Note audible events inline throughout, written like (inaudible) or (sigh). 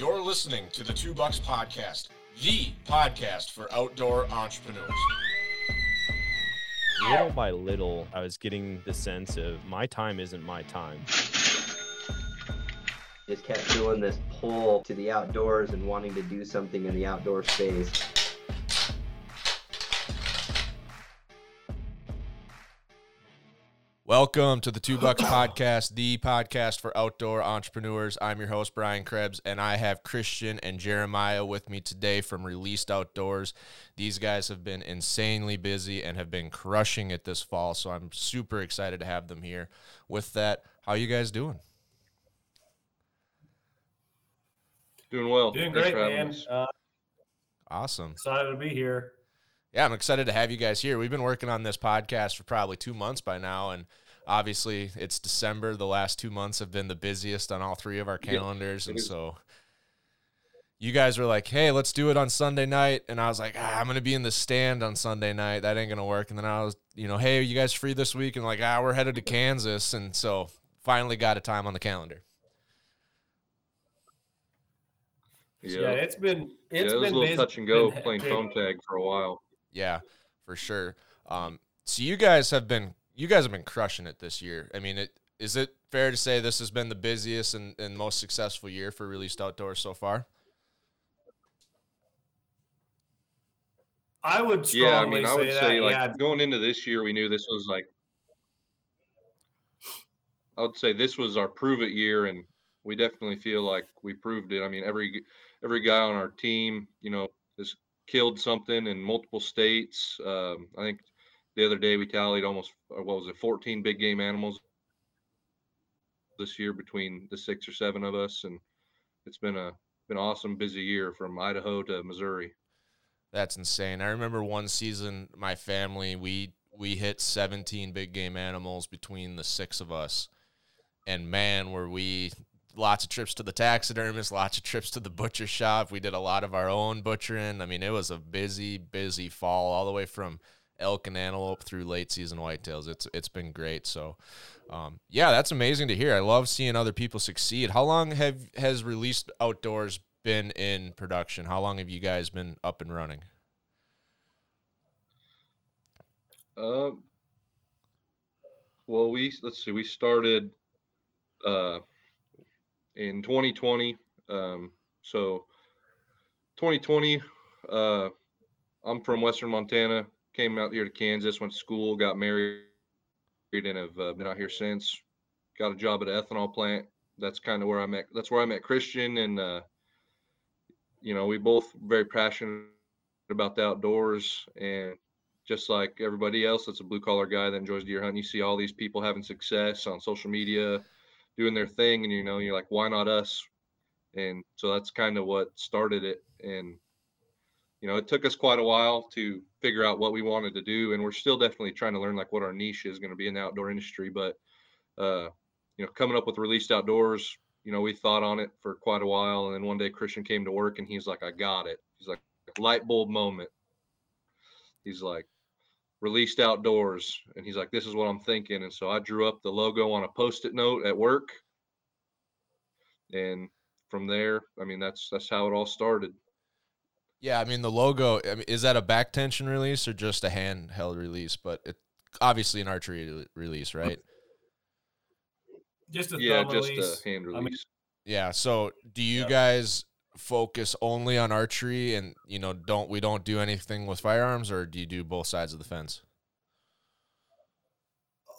You're listening to the Two Bucks Podcast, the podcast for outdoor entrepreneurs. Little by little, I was getting the sense of my time isn't my time. Just kept doing this pull to the outdoors and wanting to do something in the outdoor space. Welcome to the Two Bucks Podcast, the podcast for outdoor entrepreneurs. I'm your host, Brian Krebs, and I have Christian and Jeremiah with me today from Released Outdoors. These guys have been insanely busy and have been crushing it this fall, so I'm super excited to have them here. With that, how you guys doing? Doing well. Doing Thanks great, man. Uh, Awesome. excited to be here. Yeah, I'm excited to have you guys here. We've been working on this podcast for probably two months by now, and obviously it's December. The last two months have been the busiest on all three of our calendars, it and is. so you guys were like, "Hey, let's do it on Sunday night," and I was like, ah, "I'm gonna be in the stand on Sunday night. That ain't gonna work." And then I was, you know, "Hey, are you guys free this week?" And like, "Ah, we're headed to Kansas," and so finally got a time on the calendar. Yeah. Yeah, it's been Yeah, it was been a little busy- touch and go playing phone tag for a while. Yeah, for sure. Um, so you guys have been you guys have been crushing it this year. I mean, it is it fair to say this has been the busiest and, and most successful year for released outdoors so far? I would strongly Yeah, I mean, I say would that. say like yeah, going into this year, we knew this was like, I would say this was our prove it year, and we definitely feel like we proved it. I mean, every every guy on our team, you know, has killed something in multiple states. Um, I think the other day we tallied almost what was it, 14 big game animals this year between the six or seven of us, and it's been a been awesome busy year from Idaho to Missouri. That's insane. I remember one season my family we we hit 17 big game animals between the six of us. And man, were we lots of trips to the taxidermist, lots of trips to the butcher shop. We did a lot of our own butchering. I mean, it was a busy, busy fall all the way from elk and antelope through late season whitetails. It's it's been great. So, um, yeah, that's amazing to hear. I love seeing other people succeed. How long have has released outdoors been in production? How long have you guys been up and running? Um, well, we let's see, we started uh, in 2020. Um, so 2020, uh, I'm from Western Montana. Came out here to Kansas, went to school, got married, and have uh, been out here since. Got a job at an ethanol plant. That's kind of where I met. That's where I met Christian, and uh, you know, we both very passionate about the outdoors and just like everybody else that's a blue collar guy that enjoys deer hunting, you see all these people having success on social media, doing their thing, and you know, you're like, why not us? And so that's kind of what started it. And you know, it took us quite a while to figure out what we wanted to do, and we're still definitely trying to learn like what our niche is going to be in the outdoor industry. But uh, you know, coming up with released outdoors, you know, we thought on it for quite a while, and then one day Christian came to work, and he's like, I got it. He's like, light bulb moment. He's like, released outdoors and he's like this is what i'm thinking and so i drew up the logo on a post-it note at work and from there i mean that's that's how it all started Yeah, I mean the logo. I mean, is that a back tension release or just a handheld release? But it obviously an archery release, right? just a yeah just release. a hand I mean, release Yeah. So do you Yep. guys focus only on archery and you know don't we don't do anything with firearms or do you do both sides of the fence?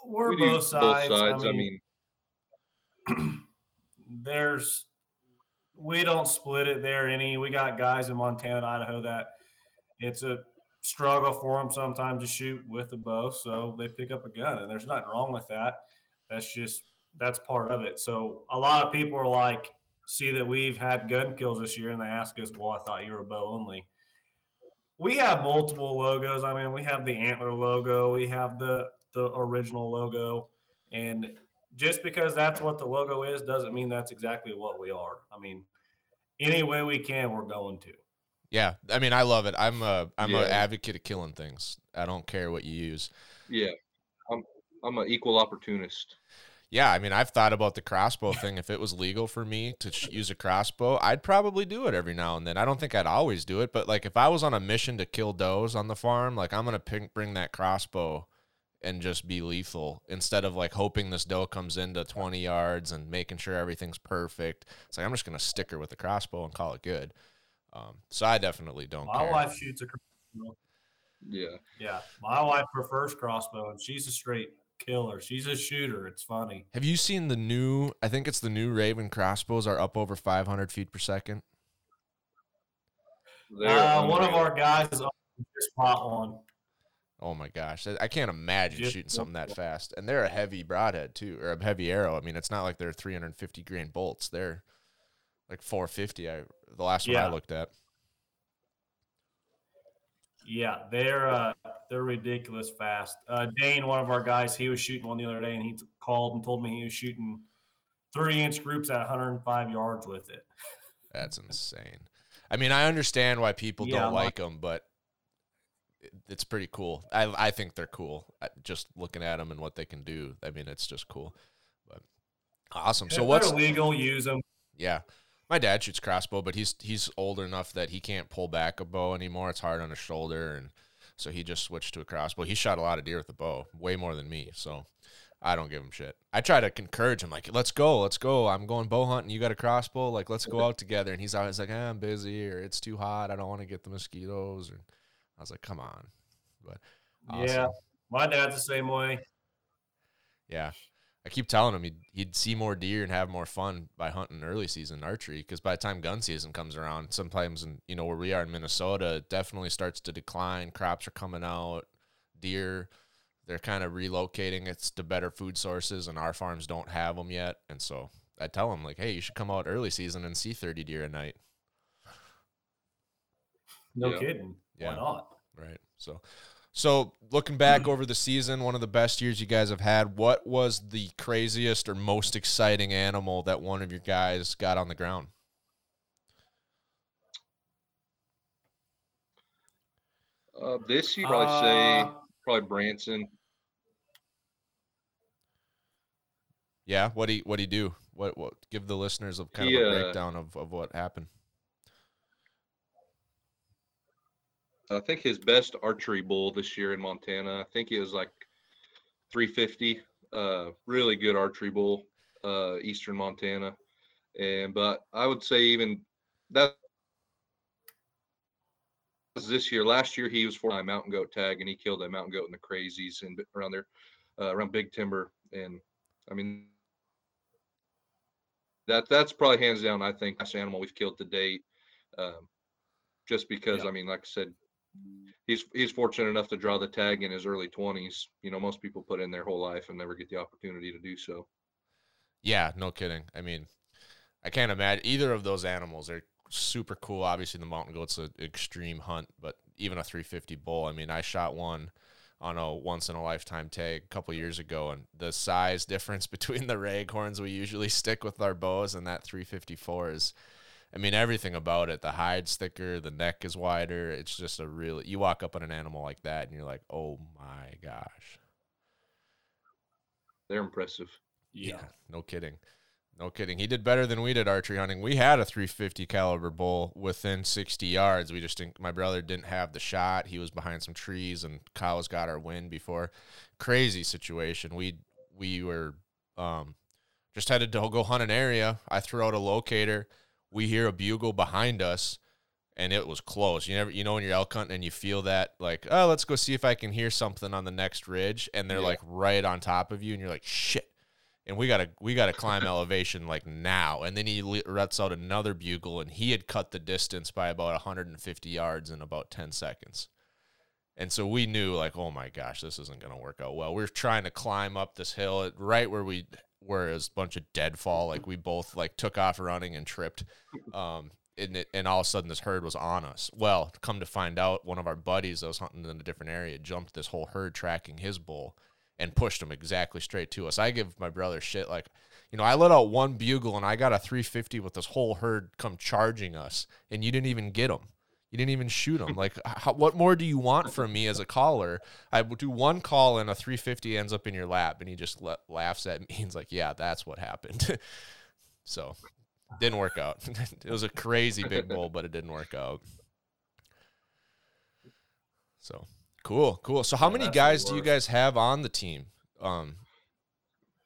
We're we do both sides. i mean, (clears throat) there's we don't split it there any. We got guys in Montana and Idaho that it's a struggle for them sometimes to shoot with a bow, so they pick up a gun, and there's nothing wrong with that. That's just that's part of it. So a lot of people are like, see that we've had gun kills this year, and they ask us, "Well, I thought you were bow only." We have multiple logos. I mean, we have the antler logo, we have the the original logo, and just because that's what the logo is doesn't mean that's exactly what we are. I mean, any way we can, we're going to. Yeah, I mean I love it. I'm a I'm Yeah. an advocate of killing things. I don't care what you use. yeah i'm i'm an equal opportunist yeah, I mean, I've thought about the crossbow thing. If it was legal for me to sh- use a crossbow, I'd probably do it every now and then. I don't think I'd always do it, but like if I was on a mission to kill does on the farm, like I'm gonna pick, bring that crossbow and just be lethal instead of like hoping this doe comes into 20 yards and making sure everything's perfect. It's like I'm just gonna stick her with the crossbow and call it good. Um, so I definitely don't My care. wife shoots a crossbow. Yeah. Yeah, my wife prefers crossbow, and she's a straight killer. She's a shooter. It's funny. Have you seen the new? I think it's the new Ravin crossbows are up over 500 feet per second. Uh, one of our guys is on this spot one. Oh my gosh, I I can't imagine Just- shooting something that fast. And they're a heavy broadhead too, or a heavy arrow. I mean, it's not like they're 350 grain bolts. They're like 450. I the last one I looked at. Yeah, they're uh, they're ridiculous fast. Uh, Dane, one of our guys, he was shooting one the other day, and he t- called and told me he was shooting three inch groups at 105 yards with it. (laughs) That's insane. I mean, I understand why people Yeah, don't my- like them, but it's pretty cool. I I think they're cool. Just looking at them and what they can do. I mean, it's just cool. But awesome. So what's legal? Use them. Yeah. My dad shoots crossbow, but he's he's old enough that he can't pull back a bow anymore. It's hard on his shoulder and so he just switched to a crossbow. He shot a lot of deer with a bow, way more than me. So I don't give him shit. I try to encourage him, like, let's go, let's go. I'm going bow hunting. You got a crossbow? Like, let's go out together. And he's always like, eh, I'm busy or it's too hot. I don't want to get the mosquitoes. And I was like, come on. But Yeah, my dad's the same way. Yeah. I keep telling him he'd, he'd see more deer and have more fun by hunting early season archery because by the time gun season comes around, sometimes in you know where we are in Minnesota, it definitely starts to decline. Crops are coming out, deer they're kind of relocating. It's to better food sources, and our farms don't have them yet. And so I tell him like, hey, you should come out early season and see thirty deer a night. No Yeah. kidding. Yeah. Why not? Right. So, so looking back over the season, one of the best years you guys have had. What was the craziest or most exciting animal that one of your guys got on the ground? Uh, this you probably say Uh, probably Branson. Yeah. What do he What do he do? What What? Give the listeners a kind He, of a uh, breakdown of, of what happened. I think his best archery bull this year in Montana. I think he was like 350. Uh, really good archery bull, uh, Eastern Montana. And but I would say even that was this year. Last year he was for my mountain goat tag, and he killed a mountain goat in the crazies and around there, uh, around Big Timber. And I mean, that that's probably hands down. I think the best animal we've killed to date. Um, just because Yeah. I mean, like I said, he's he's fortunate enough to draw the tag in his early 20s. You know, most people put in their whole life and never get the opportunity to do so. Yeah. No kidding. I mean, I can't imagine either of those animals are super cool. Obviously, the mountain goat's an extreme hunt, but even a 350 bull. I mean, I shot one on a once in a lifetime tag a couple years ago, and the size difference (laughs) between the raghorns we usually stick with our bows and that 354 is. I mean, everything about it. The hide's thicker, the neck is wider. It's just a really. You walk up on an animal like that, and you're like, "Oh my gosh!" They're impressive. yeah. no kidding. No kidding. He did better than we did archery hunting. We had a 350 caliber bull within 60 yards. We just didn't, my brother didn't have the shot. He was behind some trees and cows got our wind before. Crazy situation. We we were um just had to go hunt an area. I threw out a locator. We hear a bugle behind us and it was close. You never you know when you're elk hunting and you feel that like, oh, let's go see if I can hear something on the next ridge and they're Yeah. like right on top of you and you're like, shit and we gotta we gotta climb (laughs) elevation like now. And then he le- lets out another bugle, and he had cut the distance by about 150 yards in about 10 seconds. And so we knew like, oh my gosh, this isn't gonna work out well. We are trying to climb up this hill at- right where we where it was a bunch of deadfall. Like we both like took off running and tripped. Um, and, it, and all of a sudden this herd was on us. Well, come to find out, one of our buddies that was hunting in a different area jumped this whole herd tracking his bull and pushed him exactly straight to us. I give my brother shit like, you know, I let out one bugle and I got a 350 with this whole herd come charging us, and you didn't even get them. You didn't even shoot them. Like, how, what more do you want from me as a caller? I would do one call and a 350 ends up in your lap, and he just la- laughs at (laughs) me. He's like, "Yeah, that's what happened." (laughs) so, didn't work out. (laughs) it was a crazy big bull, but it didn't work out. So cool, cool. So, how Yeah, many guys do you guys have on the team? Um,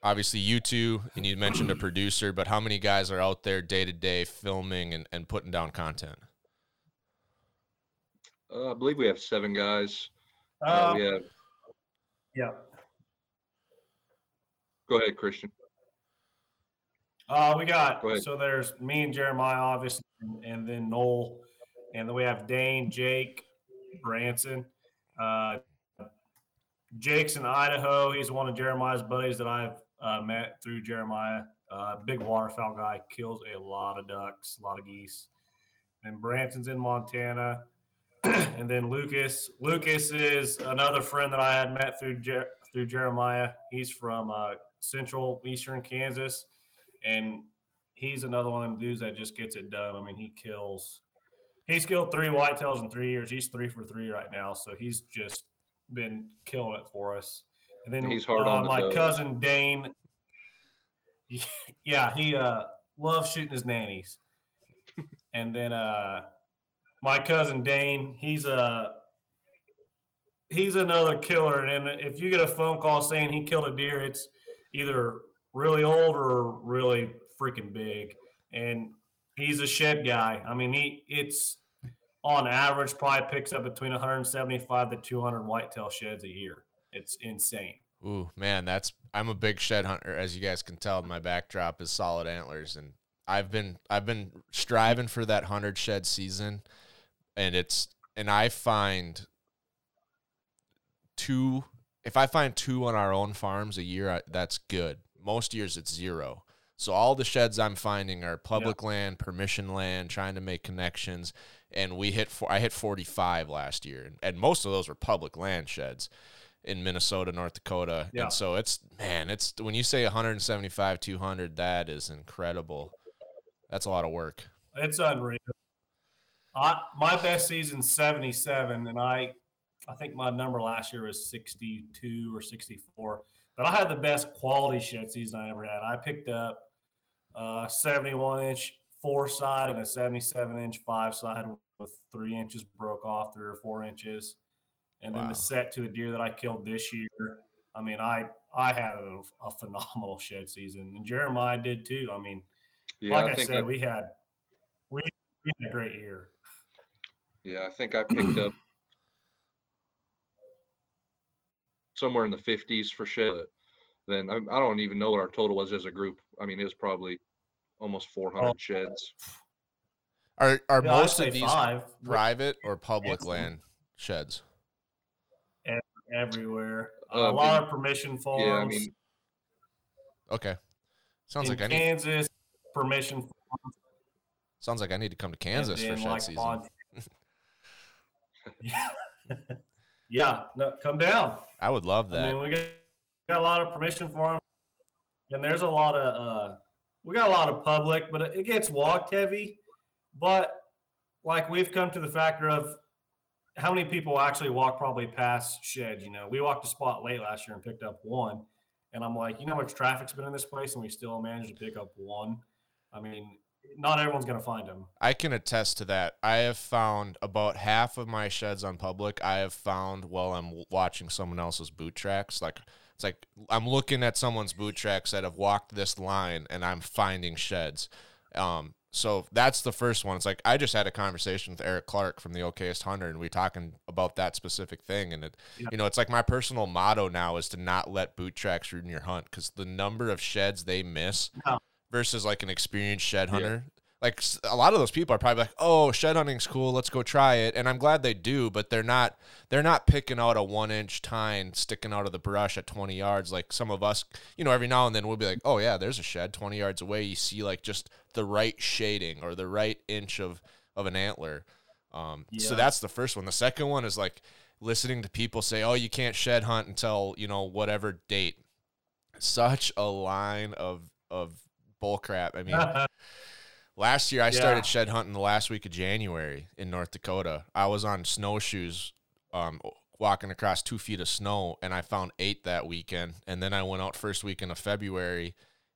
obviously you two, and you mentioned a producer, but how many guys are out there day to day filming and, and putting down content? Uh, I believe we have seven guys. Uh, we have. yeah. Go ahead, Christian. Uh, we got Go ahead. so there's me and Jeremiah, obviously, and, and then Noel, and then we have Dane, Jake, Branson. Uh, Jake's in Idaho. He's one of Jeremiah's buddies that I've uh, met through Jeremiah. Uh, big waterfowl guy, kills a lot of ducks, a lot of geese. And Branson's in Montana, and then Lucas. Lucas is another friend that I had met through Jer- through Jeremiah. He's from uh, Central Eastern Kansas and he's another one of them dudes that just gets it done. I mean, he kills. He's killed three whitetails in three years. He's three for three right now, so he's just been killing it for us. And then He's hard uh, on my cousin Dane. (laughs) Yeah, he uh loves shooting his nannies. and then uh my cousin Dane, he's a he's another killer. And if you get a phone call saying he killed a deer, it's either really old or really freaking big. And he's a shed guy. I mean, he it's on average probably picks up between 175 to 200 whitetail sheds a year. It's insane. Ooh, man, that's I'm a big shed hunter, as you guys can tell. My backdrop is solid antlers, and I've been I've been striving for that hundred shed season, and it's and I find two if I find two on our own farms a year, I, that's good. Most years it's zero. So all the sheds I'm finding are public land, permission land, trying to make connections, and we hit four, I hit 45 last year, and, and most of those were public land sheds in Minnesota, North Dakota. Yeah. And so it's man, it's when you say 175, 200, that is incredible. That's a lot of work. It's unreal. I, my best season 77, and I I think my number last year was 62 or 64. But I had the best quality shed season I ever had. I picked up a 71 inch four side and a 77 inch five side with three inches broke off, three or four inches. And then the set to a deer that I killed this year. I mean, I I had a, a phenomenal shed season, and Jeremiah did too. I mean, Yeah, like I I, said, I, we had we, we had a great year. Yeah, I think I picked up somewhere in the 50s for shed. but Then I, I don't even know what our total was as a group. I mean, it was probably almost 400 Oh. sheds. Are are Yeah, most of these five private or public Excellent. land sheds? everywhere. Uh, a lot in- of permission forms. Yeah, I mean, Okay. Sounds in like I need Kansas permission forms. sounds like I need to come to and Kansas for shed like, season. on- yeah, (laughs) yeah. No, come down. I would love I that. mean, we got, got a lot of permission forms, and there's a lot of uh, we got a lot of public, but it gets walked heavy. But like we've come to the factor of how many people actually walk probably past sheds. You know, we walked a spot late last year and picked up one, and I'm like, you know how much traffic's been in this place, and we still managed to pick up one. I mean, not everyone's gonna find them. I can attest to that. I have found about half of my sheds on public. I have found while I'm watching someone else's boot tracks. Like it's like I'm looking at someone's boot tracks that have walked this line, and I'm finding sheds. Um, so that's the first one. It's like I just had a conversation with Eric Clark from the OKest Hunter, and we talking about that specific thing. And it, Yeah. you know, it's like my personal motto now is to not let boot tracks ruin your hunt because the number of sheds they miss No. Versus like an experienced shed Yeah. hunter. Like a lot of those people are probably like, "Oh, shed hunting's cool. Let's go try it." And I'm glad they do, but they're not they're not picking out a one inch tine sticking out of the brush at 20 yards like some of us. You know, every now and then we'll be like, "Oh yeah, there's a shed 20 yards away." You see like just the right shading or the right inch of of an antler. Um, So that's the first one. The second one is like listening to people say, "Oh, you can't shed hunt until you know whatever date." Such a line of of bull crap. I mean, (laughs) Last year, I started shed hunting the last week of January in North Dakota. I was on snowshoes, um, walking across two feet of snow, and I found eight that weekend. And then I went out first weekend of February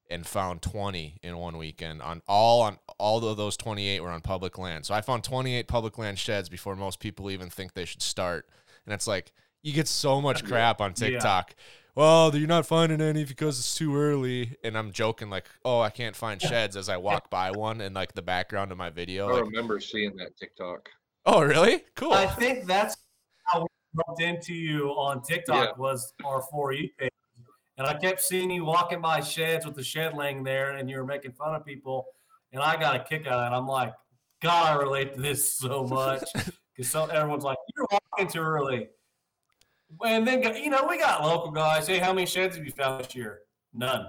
and found 20 in one weekend on all on all of those 28 were on public land. So I found 28 public land sheds before most people even think they should start. And it's like you get so much crap on Yeah. TikTok. Well, you're not finding any because it's too early. And I'm joking like, "Oh, I can't find sheds" as I walk by one in like the background of my video. I Like, remember seeing that TikTok. oh, really? Cool. I think that's how we bumped into you on TikTok Yeah. was our for you page. And I kept seeing you walking by sheds with the shed laying there and you were making fun of people. And I got a kick out of it. I'm like, God, I relate to this so much. (laughs) Because so everyone's like, You're walking too early. And then you know, we got local guys. Hey, how many sheds have you found this year? None.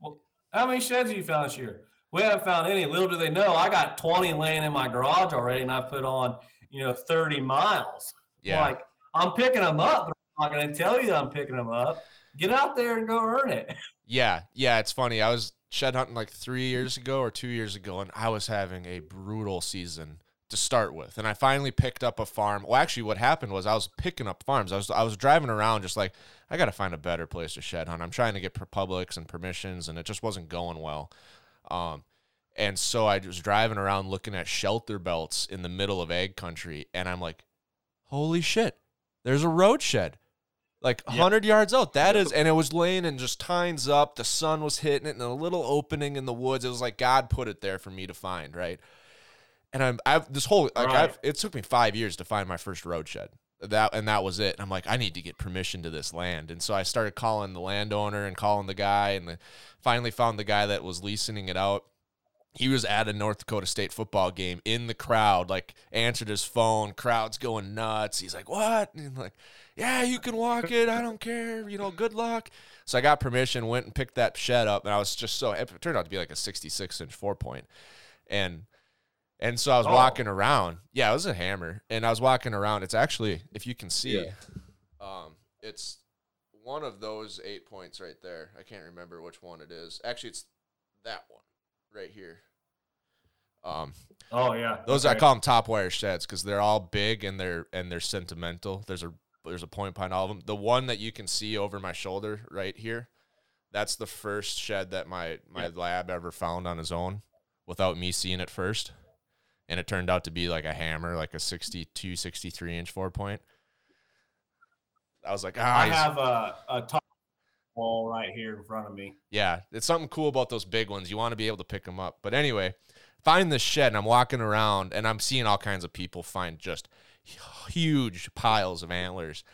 Well, how many sheds have you found this year? We haven't found any. Little do they know, I got 20 laying in my garage already, and I put on, you know, 30 miles. yeah. Like, I'm picking them up, but I'm not going to tell you I'm picking them up. Get out there and go earn it. (laughs) Yeah, yeah, it's funny. I was shed hunting like three years ago or two years ago, and I was having a brutal season to start with. And I finally picked up a farm. Well, actually, what happened was I was picking up farms. I was I was driving around just like I got to find a better place to shed hunt. I'm trying to get publics and permissions, and it just wasn't going well. Um, and so I was driving around looking at shelter belts in the middle of egg country, and I'm like, holy shit, there's a road shed like Yeah. 100 yards out. That is, and it was laying in just tines up. The sun was hitting it and a little opening in the woods. It was like God put it there for me to find, right? And I'm, I've this whole like Right. I've, it took me five years to find my first road shed. That and that was it. And I'm like, I need to get permission to this land. And so I started calling the landowner and calling the guy, and the, finally found the guy that was leasing it out he was at a North Dakota State football game in the crowd, like answered his phone, crowd's going nuts. He's like, What? And he's like, Yeah, you can walk it. I don't care. You know, good luck. So I got permission, went and picked that shed up, and I was just so it turned out to be like a 66 inch four point. And and so I was Oh. walking around. Yeah, it was a hammer. And I was walking around. It's actually, if you can see, Yeah. um, it's one of those eight points right there. I can't remember which one it is. Actually, it's that one right here. Um, Oh, yeah. those I call them top wire sheds because they're all big and they're and they're sentimental. There's a there's a point behind all of them. The one that you can see over my shoulder right here, that's the first shed that my my lab ever found on his own without me seeing it first. And it turned out to be like a hammer, like a 62, 63 inch four point. I was like, ah, I have a, a top wall right here in front of me. Yeah, it's something cool about those big ones. You want to be able to pick them up. But anyway, find this shed, and I'm walking around, and I'm seeing all kinds of people find just huge piles of antlers.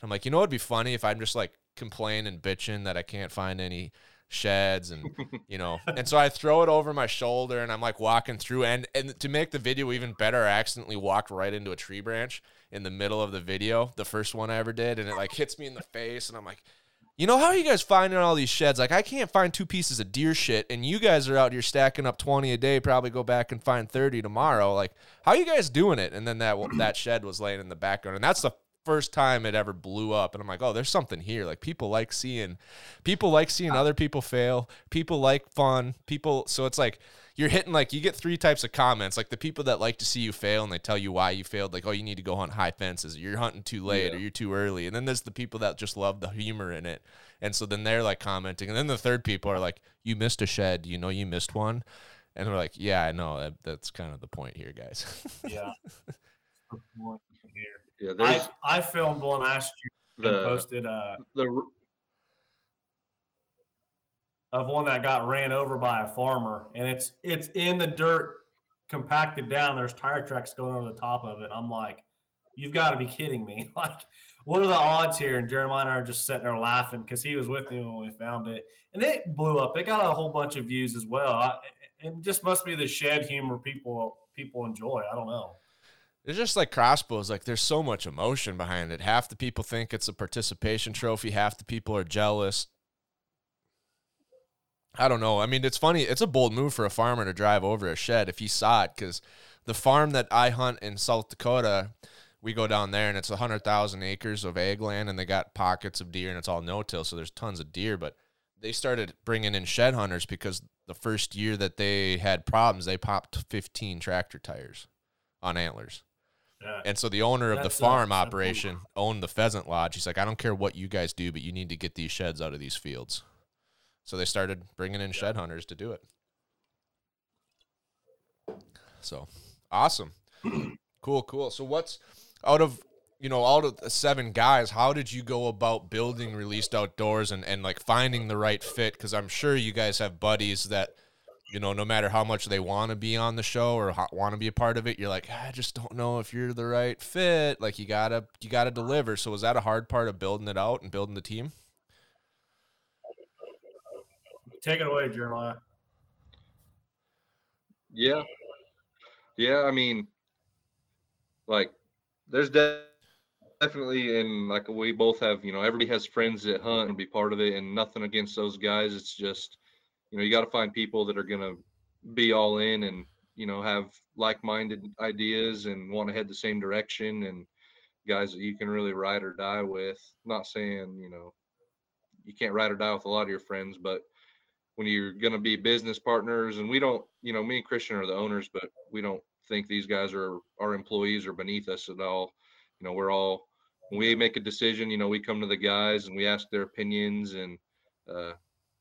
And I'm like, you know, what'd be funny if I'm just like complaining and bitching that I can't find any sheds, and (laughs) you know, and so I throw it over my shoulder, and I'm like walking through, and and to make the video even better, I accidentally walked right into a tree branch in the middle of the video, the first one I ever did, and it like hits me in the face, and I'm like. You know how are you guys finding all these sheds? Like I can't find two pieces of deer shit, and you guys are out here stacking up twenty a day. Probably go back and find thirty tomorrow. Like how you guys doing it? And then that that shed was laying in the background, and that's the first time it ever blew up. And I'm like, oh, there's something here. Like people like seeing, people like seeing other people fail. People like fun. People. So it's like you're hitting like you get three types of comments. Like the people that like to see you fail and they tell you why you failed. Like oh, you need to go hunt high fences. Or you're hunting too late, Yeah. or you're too early. And then there's the people that just love the humor in it. And so then they're like commenting. And then the third people are like, you missed a shed. You know you missed one. And we're like, yeah, I know. That, that's kind of the point here, guys. (laughs) Yeah. Yeah, I, I filmed one last year and the posted uh, the of one that got ran over by a farmer, and it's it's in the dirt, compacted down. There's tire tracks going over the top of it. I'm like, you've got to be kidding me! (laughs) Like, what are the odds here? And Jeremiah and I are just sitting there laughing because he was with me when we found it, and it blew up. It got a whole bunch of views as well. I, it just must be the shed humor people people enjoy. I don't know. It's just like crossbows. Like there's so much emotion behind it. Half the people think it's a participation trophy. Half the people are jealous. I don't know. I mean, it's funny. It's a bold move for a farmer to drive over a shed if he saw it, because the farm that I hunt in South Dakota, we go down there and it's a hundred thousand acres of ag land, and they got pockets of deer, and it's all no till, so there's tons of deer. But they started bringing in shed hunters because the first year that they had problems, they popped 15 tractor tires on antlers. Yeah. And so the owner of the That's, farm simple. operation owned the pheasant lodge. He's like, I don't care what you guys do, but you need to get these sheds out of these fields. So they started bringing in shed hunters to do it. So awesome. (clears throat) cool, cool. So what's out of you know, all of the seven guys, how did you go about building released outdoors and, and like finding the right fit? Because I'm sure you guys have buddies that, you know, no matter how much they want to be on the show or want to be a part of it, you're like, I just don't know if you're the right fit. Like you gotta you gotta deliver. So was that a hard part of building it out and building the team? Take it away, Jeremiah. Yeah. Yeah, I mean, like, there's de- definitely, and like we both have, you know, everybody has friends that hunt and be part of it, and nothing against those guys. It's just, you know, you got to find people that are going to be all in and, you know, have like minded ideas and want to head the same direction and guys that you can really ride or die with. Not saying, you know, you can't ride or die with a lot of your friends, but when you're going to be business partners and we don't you know me and christian are the owners but we don't think these guys are our employees or beneath us at all you know we're all when we make a decision you know we come to the guys and we ask their opinions and uh,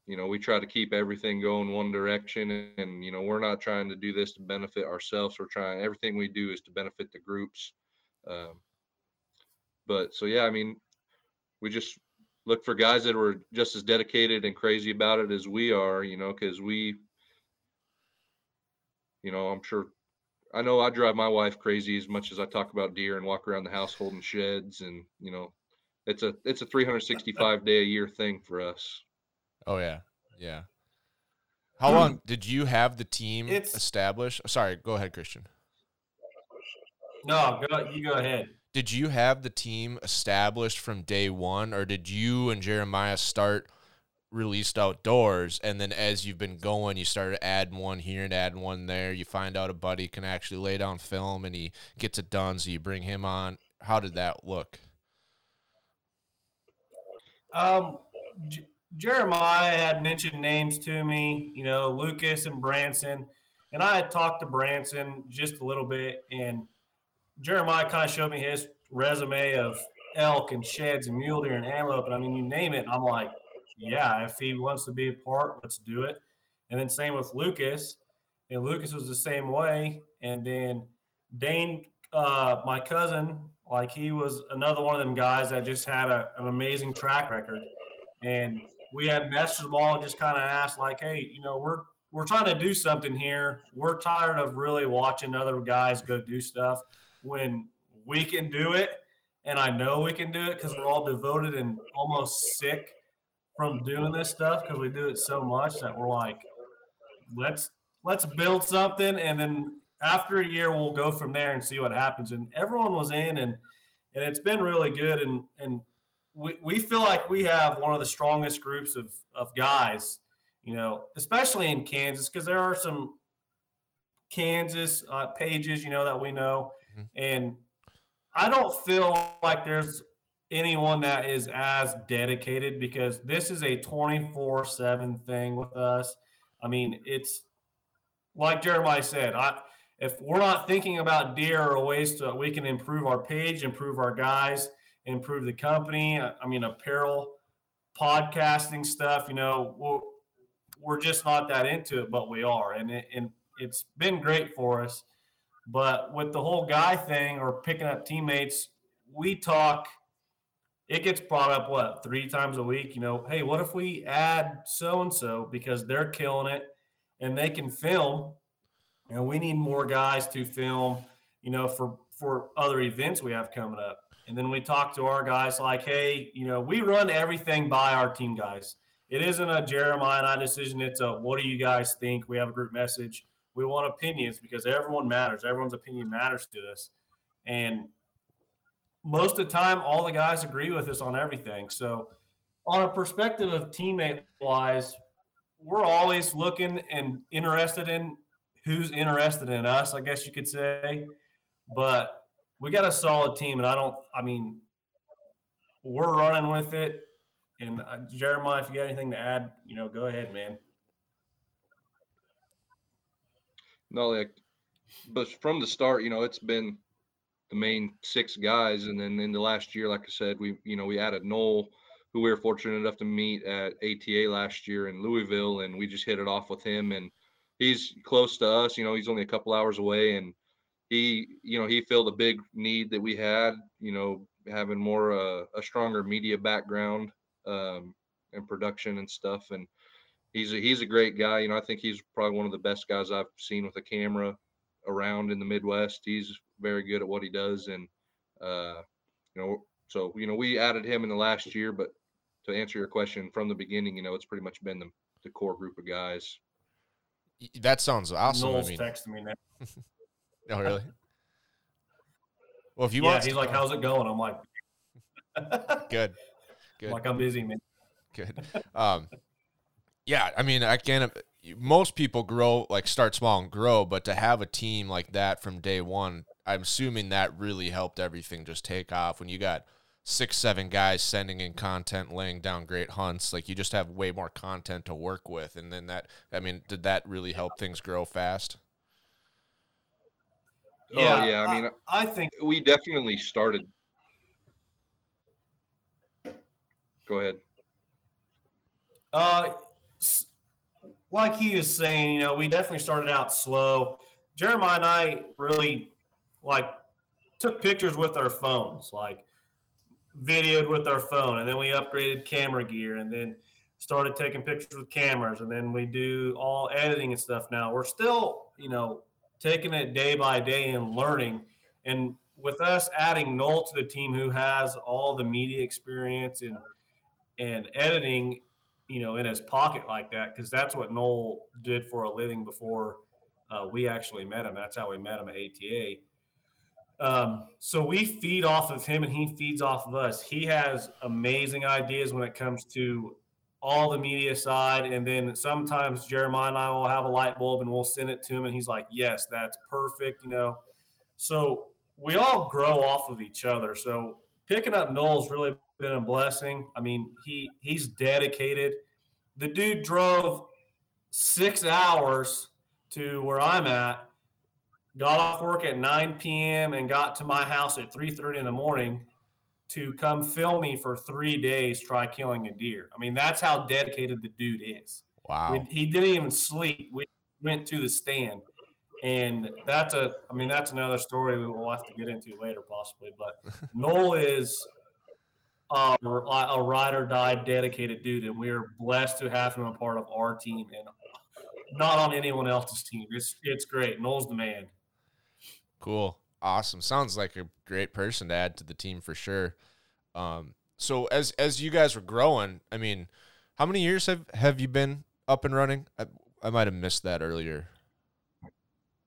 you know we try to keep everything going one direction and, you know we're not trying to do this to benefit ourselves we're trying everything we do is to benefit the groups um, but so yeah i mean we just look for guys that were just as dedicated and crazy about it as we are, you know, because we, you know, I'm sure, I know I drive my wife crazy as much as I talk about deer and walk around the house holding sheds, and you know, it's a it's a 365 day a year thing for us. Oh yeah, yeah. How long did you have the team It's- established? Sorry, go ahead, Christian. No, go, you go ahead. Did you have the team established from day one, or did you and Jeremiah start released outdoors, and then as you've been going, you started adding one here and adding one there? You find out a buddy can actually lay down film, and he gets it done, so you bring him on. How did that look? Um, Jeremiah had mentioned names to me, you know, Lucas and Branson, and I had talked to Branson just a little bit, and Jeremiah kind of showed me his resume of elk and sheds and mule deer and antelope, and I mean, you name it, I'm like, yeah, if he wants to be a part, let's do it. And then same with Lucas, and Lucas was the same way, and then Dane, uh, my cousin, like he was another one of them guys that just had a, an amazing track record. And we had messaged them all and just kind of asked, like, hey, you know, we're we're trying to do something here. We're tired of really watching other guys go do stuff when we can do it. And I know we can do it because we're all devoted and almost sick from doing this stuff because we do it so much that we're like, let's let's build something and then after a year we'll go from there and see what happens. And everyone was in and and it's been really good and and we, we feel like we have one of the strongest groups of of guys, you know, especially in Kansas, because there are some Kansas uh, pages, you know, that we know. Mhm. And I don't feel like there's anyone that is as dedicated because this is a 24 7 thing with us. I mean, it's like Jeremiah said, I if we're not thinking about deer or ways to we can improve our page, improve our guys, improve the company. I I mean, apparel, podcasting stuff. You know, we're, we're just not that into it, but we are, and it, and it's been great for us. But with the whole guy thing or picking up teammates, we talk. It gets brought up what three times a week. You know, hey, what if we add so and so because they're killing it and they can film and we need more guys to film you know for for other events we have coming up and then we talk to our guys like hey you know we run everything by our team guys. It isn't a jeremiah and i decision. It's a what do you guys think? We have a group message. We want opinions because everyone matters. Everyone's opinion matters to us. And most of the time all the guys agree with us on everything. So on a perspective of teammate wise we're always looking and interested in who's interested in us, I guess you could say. But we got a solid team, and I don't. I mean, we're running with it, And uh, Jeremiah, if you got anything to add, you know, go ahead, man. No, like, but from the start, you know, it's been the main six guys, and then in the last year, like I said, we you know we added Noel, who we were fortunate enough to meet at ATA last year in Louisville, and we just hit it off with him, and he's close to us. You know, he's only a couple hours away, and he you know he filled a big need that we had. You know, having more uh, a stronger media background um, and production and stuff, and he's a, he's a great guy. You know, I think he's probably one of the best guys I've seen with a camera around in the Midwest. He's very good at what he does, and uh, you know, so you know, we added him in the last year. But to answer your question from the beginning, you know, it's pretty much been the, the core group of guys. That sounds awesome. Noel's I mean, texting me now. (laughs) oh really? (laughs) Well, if you yeah, want, he's like, "How's it going?" I'm like, (laughs) good, good. "Like I'm busy, man." Good. Um, yeah, I mean, I can't. Most people grow like start small and grow, but to have a team like that from day one, I'm assuming that really helped everything just take off. When you got six, seven guys sending in content, laying down great hunts, like you just have way more content to work with, and then that. I mean, did that really help things grow fast? Oh, yeah, I mean, I think We definitely started. Go ahead. Uh, like he was saying, you know, we definitely started out slow. Jeremiah and I really like took pictures with our phones, like videoed with our phone, and then we upgraded camera gear, and then started taking pictures with cameras, and then we do all editing and stuff. Now we're still, you know, taking it day by day and learning. And with us adding Noel to the team, who has all the media experience and and editing, you know, in his pocket like that, because that's what Noel did for a living before uh, we actually met him. That's how we met him at ATA. Um, so we feed off of him and he feeds off of us. He has amazing ideas when it comes to all the media side. And then sometimes Jeremiah and I will have a light bulb and we'll send it to him and he's like, yes, that's perfect, you know. So we all grow off of each other. So picking up Noel's really been a blessing. I mean, he he's dedicated. The dude drove six hours to where I'm at, got off work at 9 p.m. and got to my house at 3:30 in the morning to come film me for three days, try killing a deer. I mean, that's how dedicated the dude is. Wow. We, he didn't even sleep. We went to the stand, and that's a. I mean, that's another story we will have to get into later, possibly. But (laughs) Noel is a, a ride or die dedicated dude, and we are blessed to have him a part of our team and not on anyone else's team. It's it's great. Noel's the man. Cool. Awesome. Sounds like a great person to add to the team for sure. Um, so as as you guys were growing, I mean, how many years have have you been up and running? I, I might have missed that earlier.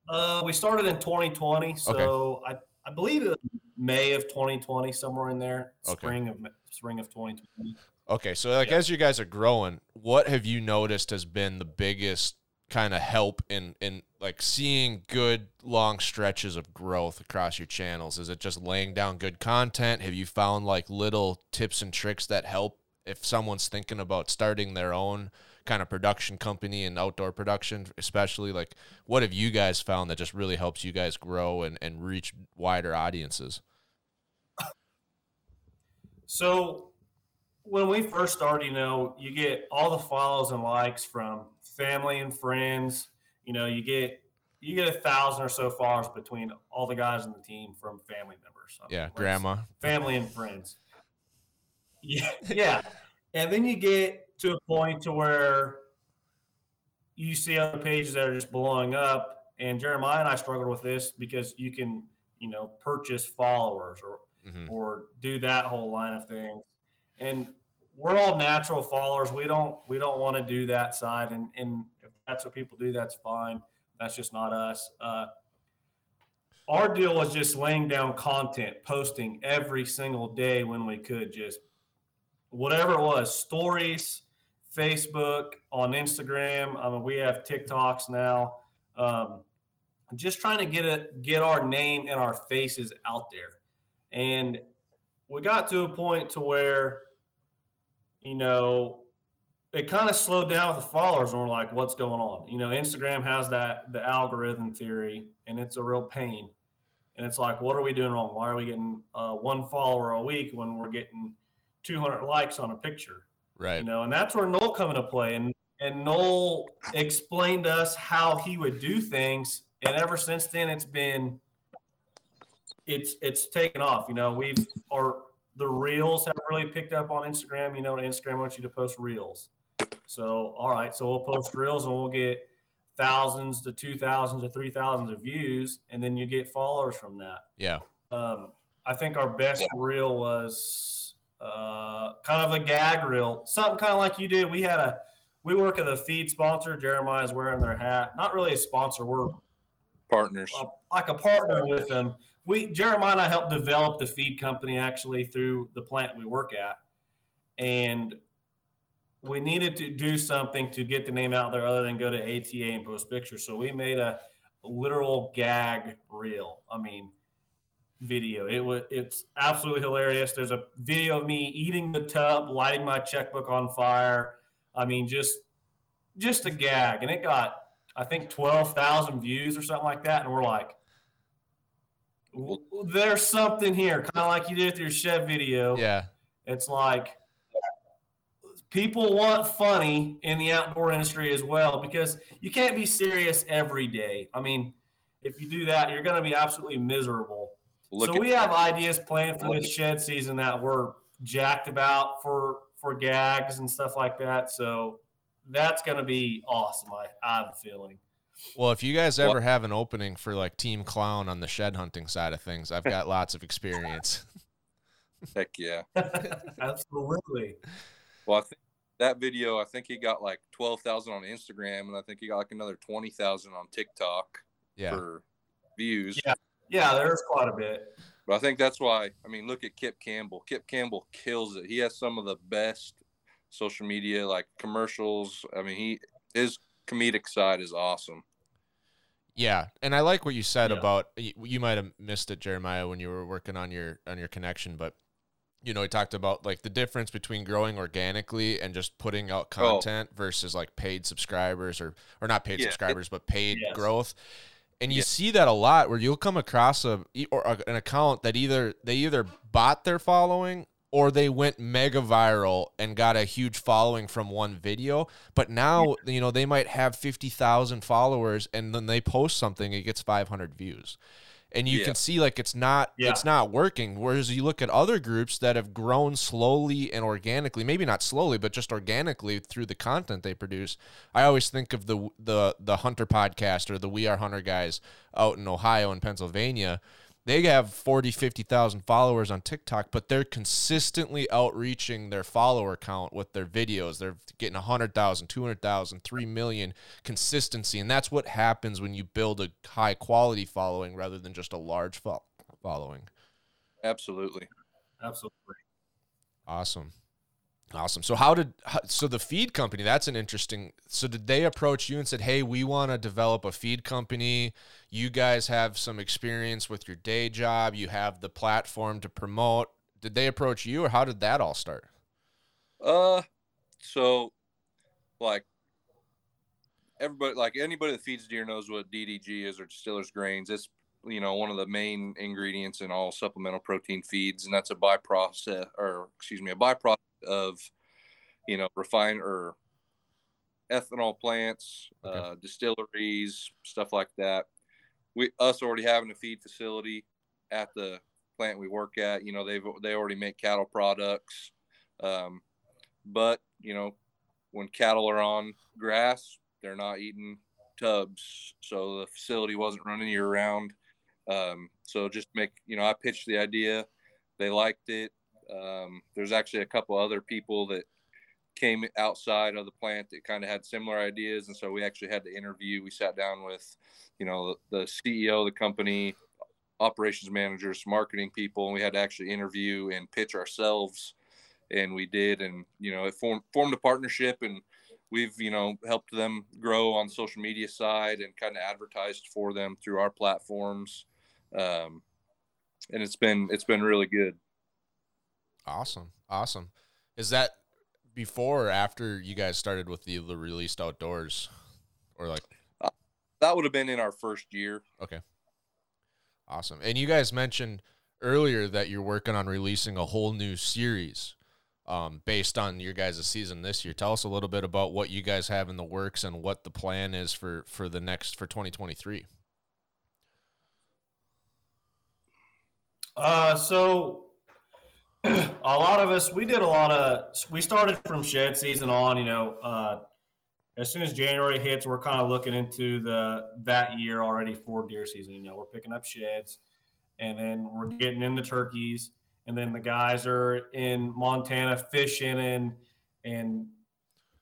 Uh, we started in 2020, so I, I believe it was May of 2020, somewhere in there, Okay. spring of spring of 2020. Okay, so like Yeah. as you guys are growing, what have you noticed has been the biggest kind of help in in like seeing good long stretches of growth across your channels? Is it just laying down good content? Have you found like little tips and tricks that help if someone's thinking about starting their own kind of production company and outdoor production, especially like what have you guys found that just really helps you guys grow and, and reach wider audiences? So when we first started, you know, you get all the follows and likes from family and friends. You know, you get you get a thousand or so followers between all the guys in the team from family members. I mean, Yeah, grandma. family and friends. (laughs) Yeah, yeah. And then you get to a point to where you see other pages that are just blowing up. And Jeremiah and I struggled with this because you can, you know, purchase followers or Mhm. or do that whole line of things. And we're all natural followers. We don't we don't want to do that side. And and if that's what people do, that's fine. That's just not us. Uh, our deal was just laying down content, posting every single day when we could, just whatever it was, stories, Facebook, on Instagram. I mean, we have TikToks now. Um, just trying to get it, get our name and our faces out there. And we got to a point to where, you know, it kind of slowed down with the followers, and we're like, what's going on? You know, Instagram has that the algorithm theory, and it's a real pain. And it's like, what are we doing wrong? Why are we getting uh, one follower a week when we're getting 200 likes on a picture? Right. You know, and that's where Noel come into play. And and Noel explained to us how he would do things, and ever since then, it's been it's it's taken off. You know, we've our the reels have really picked up on Instagram. You know, Instagram wants you to post reels. So all right, so we'll post reels and we'll get thousands to two thousands to three thousands of views, and then you get followers from that. Yeah. Um, I think our best reel was uh, kind of a gag reel, something kind of like you did. We had a we work at a feed sponsor. Jeremiah's wearing their hat. Not really a sponsor. We're Partners. uh, like a partner with them. We Jeremiah and I helped develop the feed company actually through the plant we work at, and we needed to do something to get the name out there other than go to ATA and post pictures. So we made a literal gag reel. I mean, video. It was it's absolutely hilarious. There's a video of me eating the tub, lighting my checkbook on fire. I mean, just just a gag, and it got I think twelve thousand views or something like that, and we're like, "W- there's something here, kind of like you did with your shed video. Yeah. It's like people want funny in the outdoor industry as well because you can't be serious every day. I mean, if you do that, you're going to be absolutely miserable. Look so we have ideas planned for this shed season that we're jacked about for for gags and stuff like that. So that's going to be awesome. I, I have a feeling. Well, if you guys Well- ever have an opening for like Team Clown on the shed hunting side of things, I've got lots of experience. heck yeah. (laughs) Absolutely. Well, I think that video, I think he got like twelve thousand on Instagram, and I think he got like another twenty thousand on TikTok Yeah. for views. Yeah. Yeah, there's quite a bit. But I think that's why. I mean, look at Kip Campbell. Kip Campbell kills it. He has some of the best social media like commercials. I mean, he his comedic side is awesome. Yeah, and I like what you said Yeah. about you, might have missed it, Jeremiah, when you were working on your on your connection, but you know, he talked about like the difference between growing organically and just putting out oh. content versus like paid subscribers or or not paid Yeah. subscribers, but paid Yes. growth. And you Yeah. see that a lot where you'll come across a or a- an account that either they either bought their following or they went mega viral and got a huge following from one video. But now, you know, they might have 50,000 followers and then they post something, it gets 500 views. And you Yeah. can see like it's not Yeah. it's not working. Whereas you look at other groups that have grown slowly and organically, maybe not slowly, but just organically through the content they produce. I always think of the the the Hunter podcast or the We Are Hunter guys out in Ohio and Pennsylvania they have 40 50,000 followers on TikTok but they're consistently outreaching their follower count with their videos. They're getting 100,000 200,000 3 million consistency. And that's what happens when you build a high quality following rather than just a large fo- following. Absolutely. Absolutely. awesome. Awesome. So how did so the feed company that's an interesting so did they approach you and said hey we want to develop a feed company you guys have some experience with your day job you have the platform to promote did they approach you or how did that all start Uh, so like everybody, like anybody that feeds deer knows what DDG is or distillers grains. It's you know one of the main ingredients in all supplemental protein feeds, and that's a byproduct or excuse me, a byproduct of you know refined or ethanol plants, Okay. uh, distilleries, stuff like that. We us already having a feed facility at the plant we work at. You know they've they already make cattle products. Um, but you know when cattle are on grass they're not eating tubs so the facility wasn't running year round um, so just make you know i pitched the idea they liked it um, there's actually a couple other people that came outside of the plant that kind of had similar ideas and so we actually had to interview. We sat down with you know the, the ceo of the company operations managers marketing people and we had to actually interview and pitch ourselves and we did and you know it formed formed a partnership and we've you know helped them grow on the social media side and kind of advertised for them through our platforms um, and it's been it's been really good. Awesome awesome. Is that before or after you guys started with the, the released outdoors, or like That would have been in our first year. okay, awesome. And you guys mentioned earlier that you're working on releasing a whole new series um, based on your guys' season this year. Tell us a little bit about what you guys have in the works and what the plan is for for the next for 2023. Uh, so (clears throat) a lot of us, we did a lot of, we started from shed season on, you know, uh, as soon as January hits, we're kind of looking into the, that year already for deer season. You know, we're picking up sheds and then we're getting into turkeys. And then the guys are in Montana fishing and, and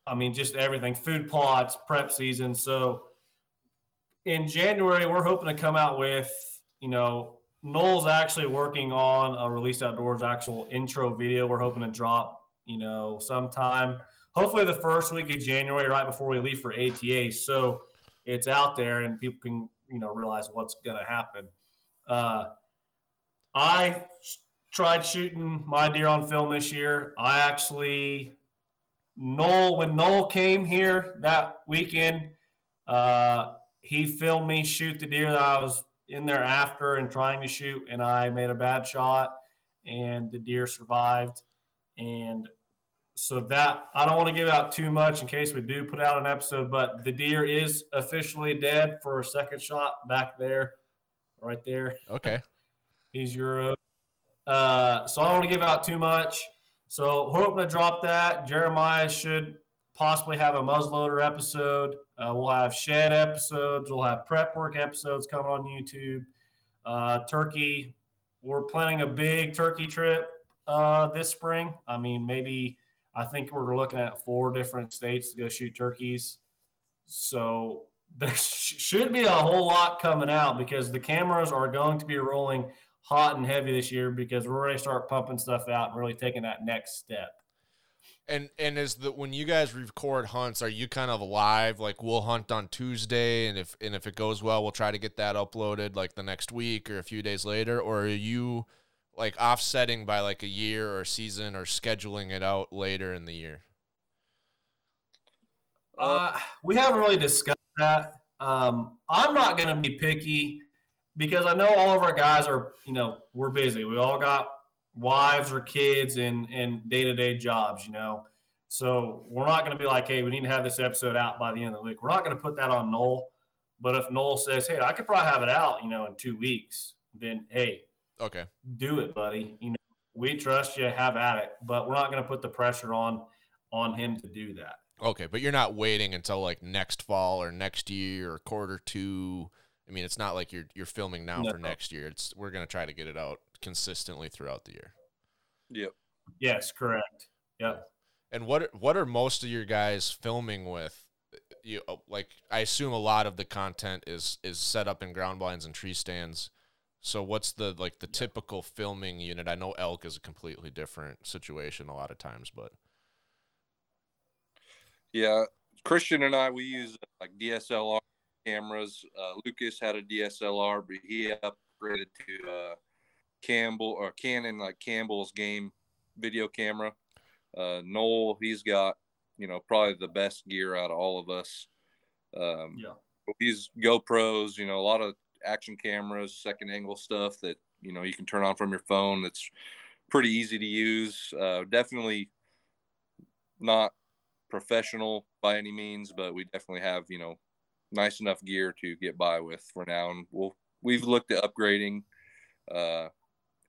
I mean, just everything, food plots, prep season. So in January, we're hoping to come out with, you know, Noel's actually working on a released outdoors actual intro video. We're hoping to drop, you know, sometime, hopefully the first week of January, right before we leave for ATA. So it's out there and people can, you know, realize what's going to happen. Uh, I tried shooting my deer on film this year. I actually, Noel, when Noel came here that weekend, uh, he filmed me shoot the deer that I was in there after and trying to shoot, and I made a bad shot, and the deer survived. And so that I don't want to give out too much in case we do put out an episode, but the deer is officially dead for a second shot back there, right there. Okay. (laughs) He's Euro. Uh, so I don't want to give out too much. So hoping to drop that. Jeremiah should possibly have a muzzleloader episode. Uh, we'll have shed episodes. We'll have prep work episodes coming on YouTube. Uh, turkey. We're planning a big turkey trip uh, this spring. I mean, maybe I think we're looking at four different states to go shoot turkeys. So (laughs) there sh- should be a whole lot coming out because the cameras are going to be rolling hot and heavy this year because we're ready to start pumping stuff out and really taking that next step. And and is the when you guys record hunts, are you kind of live? Like we'll hunt on Tuesday, and if and if it goes well, we'll try to get that uploaded like the next week or a few days later. Or are you like offsetting by like a year or season or scheduling it out later in the year? Uh, we haven't really discussed that. Um, I'm not going to be picky because I know all of our guys are, you know, we're busy. We all got wives or kids and and day to day jobs, you know. So we're not going to be like, hey, we need to have this episode out by the end of the week. We're not going to put that on Noel. But if Noel says, hey, I could probably have it out, you know, in two weeks, then hey, Okay. do it, buddy. You know, we trust you. Have at it. But we're not going to put the pressure on on him to do that. Okay, but you're not waiting until like next fall or next year or quarter two. I mean, it's not like you're you're filming now for next year. It's we're gonna try to get it out consistently throughout the year. Yep. Yes, correct. Yep. And what what are most of your guys filming with? You uh, like I assume a lot of the content is is set up in ground blinds and tree stands. So what's the like the typical filming unit? I know elk is a completely different situation a lot of times, but Yeah. Christian and I, we use uh, like DSLR cameras. Uh, Lucas had a DSLR, but he upgraded to uh, Campbell or Canon, like Campbell's game video camera. Uh, Noel, he's got, you know, probably the best gear out of all of us. Um, Yeah. He's GoPros, you know, a lot of action cameras, second angle stuff that, you know, you can turn on from your phone. That's pretty easy to use. Uh, definitely not professional by any means, but we definitely have, you know, nice enough gear to get by with for now. And we'll, we've looked at upgrading, uh,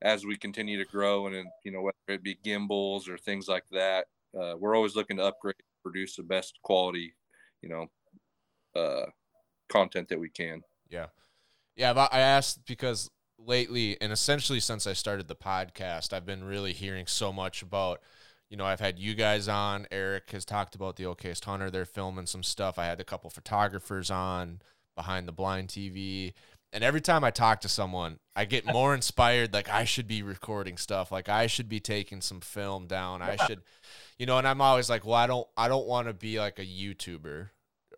as we continue to grow and, you know, whether it be gimbals or things like that, uh, we're always looking to upgrade, produce the best quality, you know, uh, content that we can. Yeah. Yeah, I asked because lately and essentially since I started the podcast, I've been really hearing so much about you know, I've had you guys on. Eric has talked about the Okayest Hunter. They're filming some stuff. I had a couple photographers on behind the blind TV. And every time I talk to someone, I get more (laughs) inspired. Like I should be recording stuff. Like I should be taking some film down. I should, you know. And I'm always like, well, I don't, I don't want to be like a YouTuber,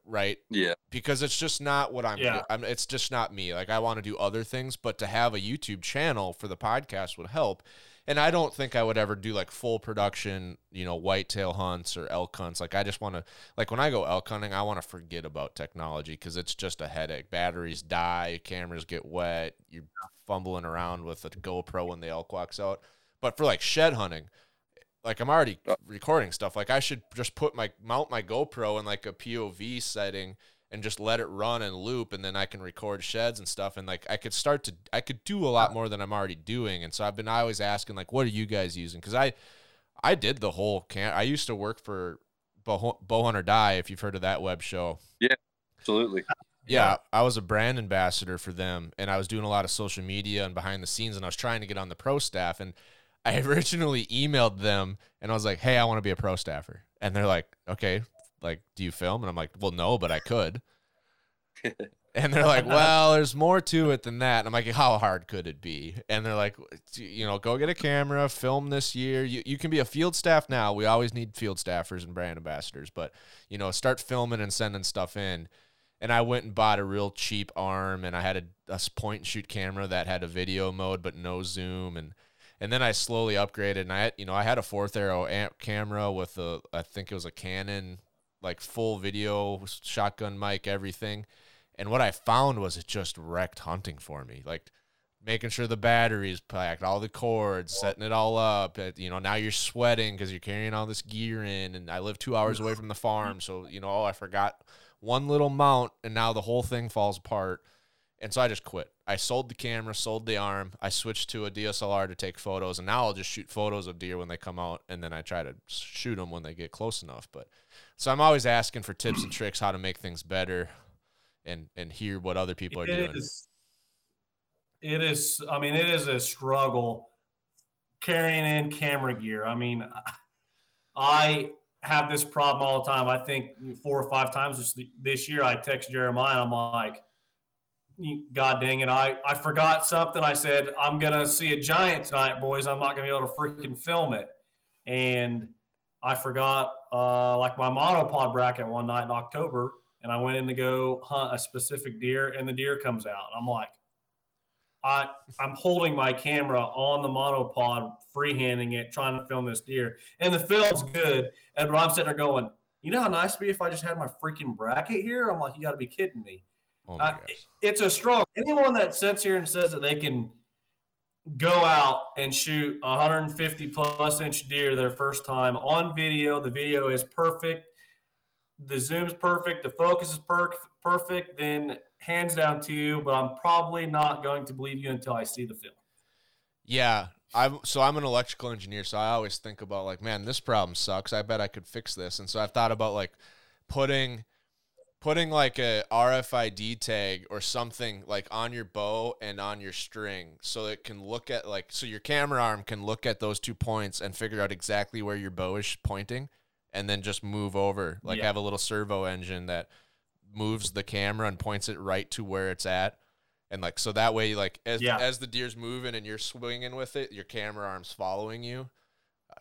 right? Yeah. because it's just not what I'm, Yeah. I'm it's just not me. Like I want to do other things, but to have a YouTube channel for the podcast would help. And I don't think I would ever do like full production, you know, whitetail hunts or elk hunts. Like I just want to, like when I go elk hunting, I want to forget about technology because it's just a headache. Batteries die, cameras get wet, you're fumbling around with a GoPro when the elk walks out. But for like shed hunting, like I'm already recording stuff. Like I should just put my mount my GoPro in like a POV setting and just let it run and loop and then I can record sheds and stuff and like I could start to I could do a lot more than I'm already doing and so I've been always asking like what are you guys using cuz I I did the whole can I used to work for Bowhunt or Die if you've heard of that web show. Yeah. Absolutely. Yeah, I was a brand ambassador for them and I was doing a lot of social media and behind the scenes and I was trying to get on the pro staff and I (laughs) originally emailed them and I was like, "Hey, I want to be a pro staffer." And they're like, "Okay, like, do you film?" And I'm like, "Well, no, but I could." (laughs) and they're like, "Well, there's more to it than that." And I'm like, "How hard could it be?" And they're like, "You know, go get a camera, film this year. You you can be a field staff now. We always need field staffers and brand ambassadors, but you know, start filming and sending stuff in." And I went and bought a real cheap arm, and I had a, a point and shoot camera that had a video mode but no zoom, and and then I slowly upgraded. And I, you know, I had a fourth arrow amp camera with a, I think it was a Canon, like full video, shotgun mic, everything. And what I found was it just wrecked hunting for me. Like making sure the batteries packed, all the cords, setting it all up. You know, now you're sweating because you're carrying all this gear in. And I live two hours away from the farm, so you know, oh, I forgot one little mount, and now the whole thing falls apart. And so I just quit. I sold the camera, sold the arm. I switched to a DSLR to take photos, and now I'll just shoot photos of deer when they come out, and then I try to shoot them when they get close enough. But so I'm always asking for tips and tricks how to make things better, and and hear what other people are doing. Is, it is. I mean, it is a struggle carrying in camera gear. I mean, I have this problem all the time. I think four or five times this, this year, I text Jeremiah. I'm like God dang it, I, I forgot something. I said, I'm going to see a giant tonight, boys. I'm not going to be able to freaking film it. And I forgot uh, like my monopod bracket one night in October, and I went in to go hunt a specific deer, and the deer comes out. I'm like, I, I'm holding my camera on the monopod, freehanding it, trying to film this deer. And the film's good. And I'm sitting there going, you know how nice it'd be if I just had my freaking bracket here? I'm like, you got to be kidding me. Oh uh, it's a strong. Anyone that sits here and says that they can go out and shoot 150 plus inch deer their first time on video, the video is perfect, the zoom's perfect, the focus is per- perfect, then hands down to you. But I'm probably not going to believe you until I see the film. Yeah, I'm so I'm an electrical engineer, so I always think about like, man, this problem sucks. I bet I could fix this, and so I've thought about like putting putting like a RFID tag or something like on your bow and on your string so it can look at like so your camera arm can look at those two points and figure out exactly where your bow is pointing and then just move over like Yeah. have a little servo engine that moves the camera and points it right to where it's at and like so that way like as Yeah. as the deer's moving and you're swinging with it your camera arm's following you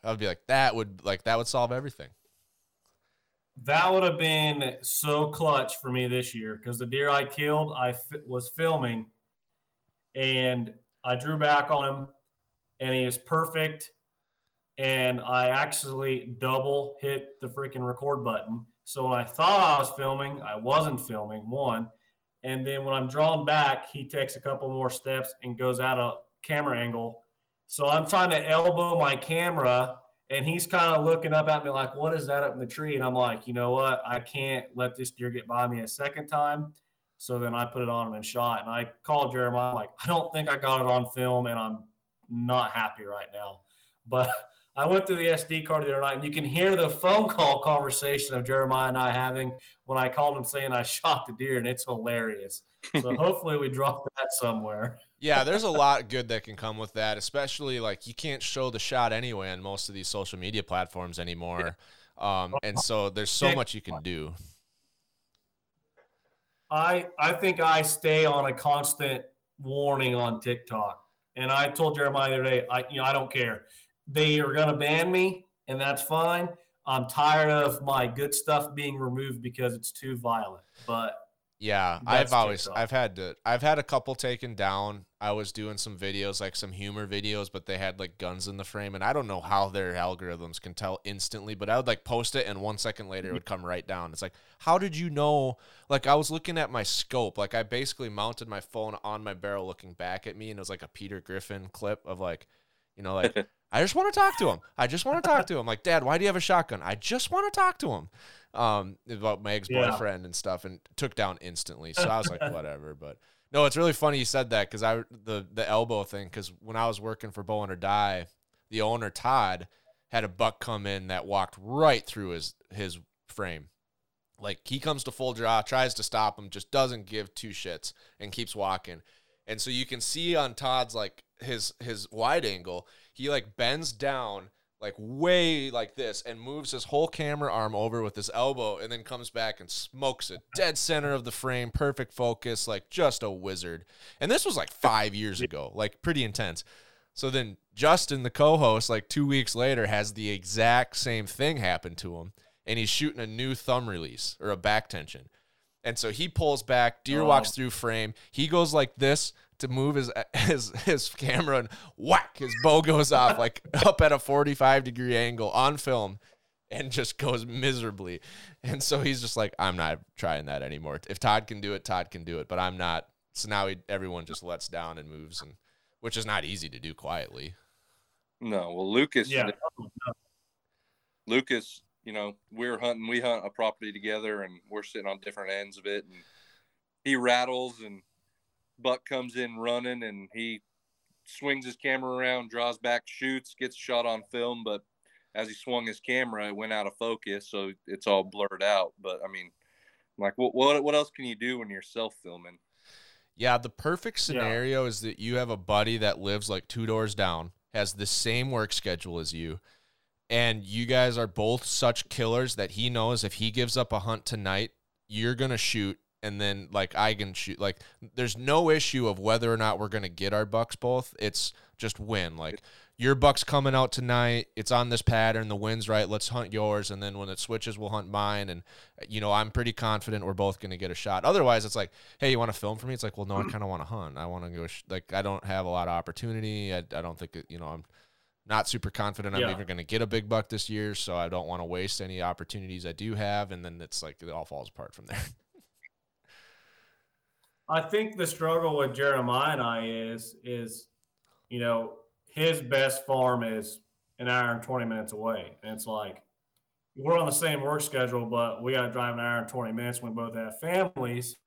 I'd be like that would like that would solve everything That would have been so clutch for me this year because the deer I killed, I was filming, and I drew back on him, and he is perfect. And I actually double hit the freaking record button. So when I thought I was filming, I wasn't filming. One, and then when I'm drawn back, he takes a couple more steps and goes out of camera angle. So I'm trying to elbow my camera and he's kind of looking up at me like, "What is that up in the tree?" And I'm like, "You know what? I can't let this deer get by me a second time." So then I put it on him and shot. And I called Jeremiah like, "I don't think I got it on film, and I'm not happy right now." But (laughs) I went through the SD card the other night, and you can hear the phone call conversation of Jeremiah and I having when I called him saying I (laughs) shot the deer, and it's hilarious. So (laughs) hopefully we drop that somewhere. Yeah, there's a lot good that can come with that, especially like you can't show the shot anyway on most of these social media platforms anymore. Um, and so there's so much you can do. I I think I stay on a constant warning on TikTok. And I told Jeremiah the other day, I you know, I don't care. They are gonna ban me, and that's fine. I'm tired of my good stuff being removed because it's too violent. But Yeah, That's I've always. I've had to I've had a couple taken down. I was doing some videos like some humor videos, but they had like guns in the frame and I don't know how their algorithms can tell instantly, but I would like post it and 1 second later it mm-hmm. would come right down. It's like, how did you know? Like I was looking at my scope, like I basically mounted my phone on my barrel looking back at me and it was like a Peter Griffin clip of like, you know, like (laughs) I just want to talk to him. I just want to talk to him. Like, Dad, why do you have a shotgun? I just want to talk to him. Um, about my ex boyfriend and stuff, and took down instantly. So I was like, (laughs) whatever. But no, it's really funny you said that because I the the elbow thing. Because when I was working for Bowhunt or Die, the owner Todd had a buck come in that walked right through his his frame. Like he comes to full draw, tries to stop him, just doesn't give two shits and keeps walking. And so you can see on Todd's like his his wide angle, he like bends down like way like this and moves his whole camera arm over with his elbow and then comes back and smokes it dead center of the frame, perfect focus, like just a wizard. And this was like 5 years ago, like pretty intense. So then Justin, the co-host, like 2 weeks later has the exact same thing happen to him and he's shooting a new thumb release or a back tension. And so he pulls back, deer Oh. walks through frame. He goes like this to move his (laughs) his his camera and whack, his bow goes off like (laughs) up at a 45 degree angle on film and just goes miserably. And so he's just like, I'm not trying that anymore. If Todd can do it, Todd can do it, but I'm not. So now he, everyone just lets down and moves and which is not easy to do quietly. No, well, Lucas, Yeah. Lucas, you know, we're hunting, we hunt a property together and we're sitting on different ends of it. And he rattles and Buck comes in running and he swings his camera around, draws back, shoots, gets shot on film. But as he swung his camera, it went out of focus. So it's all blurred out. But I mean, like, what, what, what else can you do when you're self filming? Yeah, the perfect Yeah. scenario is that you have a buddy that lives like two doors down, has the same work schedule as you, and you guys are both such killers that he knows if he gives up a hunt tonight, you're gonna shoot, and then like I can shoot. Like, there's no issue of whether or not we're gonna get our bucks both. It's just win. Like your buck's coming out tonight. It's on this pattern. The wind's right. Let's hunt yours, and then when it switches, we'll hunt mine. And you know, I'm pretty confident we're both gonna get a shot. Otherwise, it's like, hey, you want to film for me? It's like, well, no, I kind of want to hunt. I want to go. Sh- like, I don't have a lot of opportunity. I, I don't think it, you know I'm not super confident I'm Yeah. even going to get a big buck this year, so I don't want to waste any opportunities I do have. And then it's like it all falls apart from there. (laughs) I think the struggle with Jeremiah and I is is, you know, his best farm is an hour and twenty minutes away, and it's like we're on the same work schedule, but we got to drive an hour and twenty minutes. We both have families,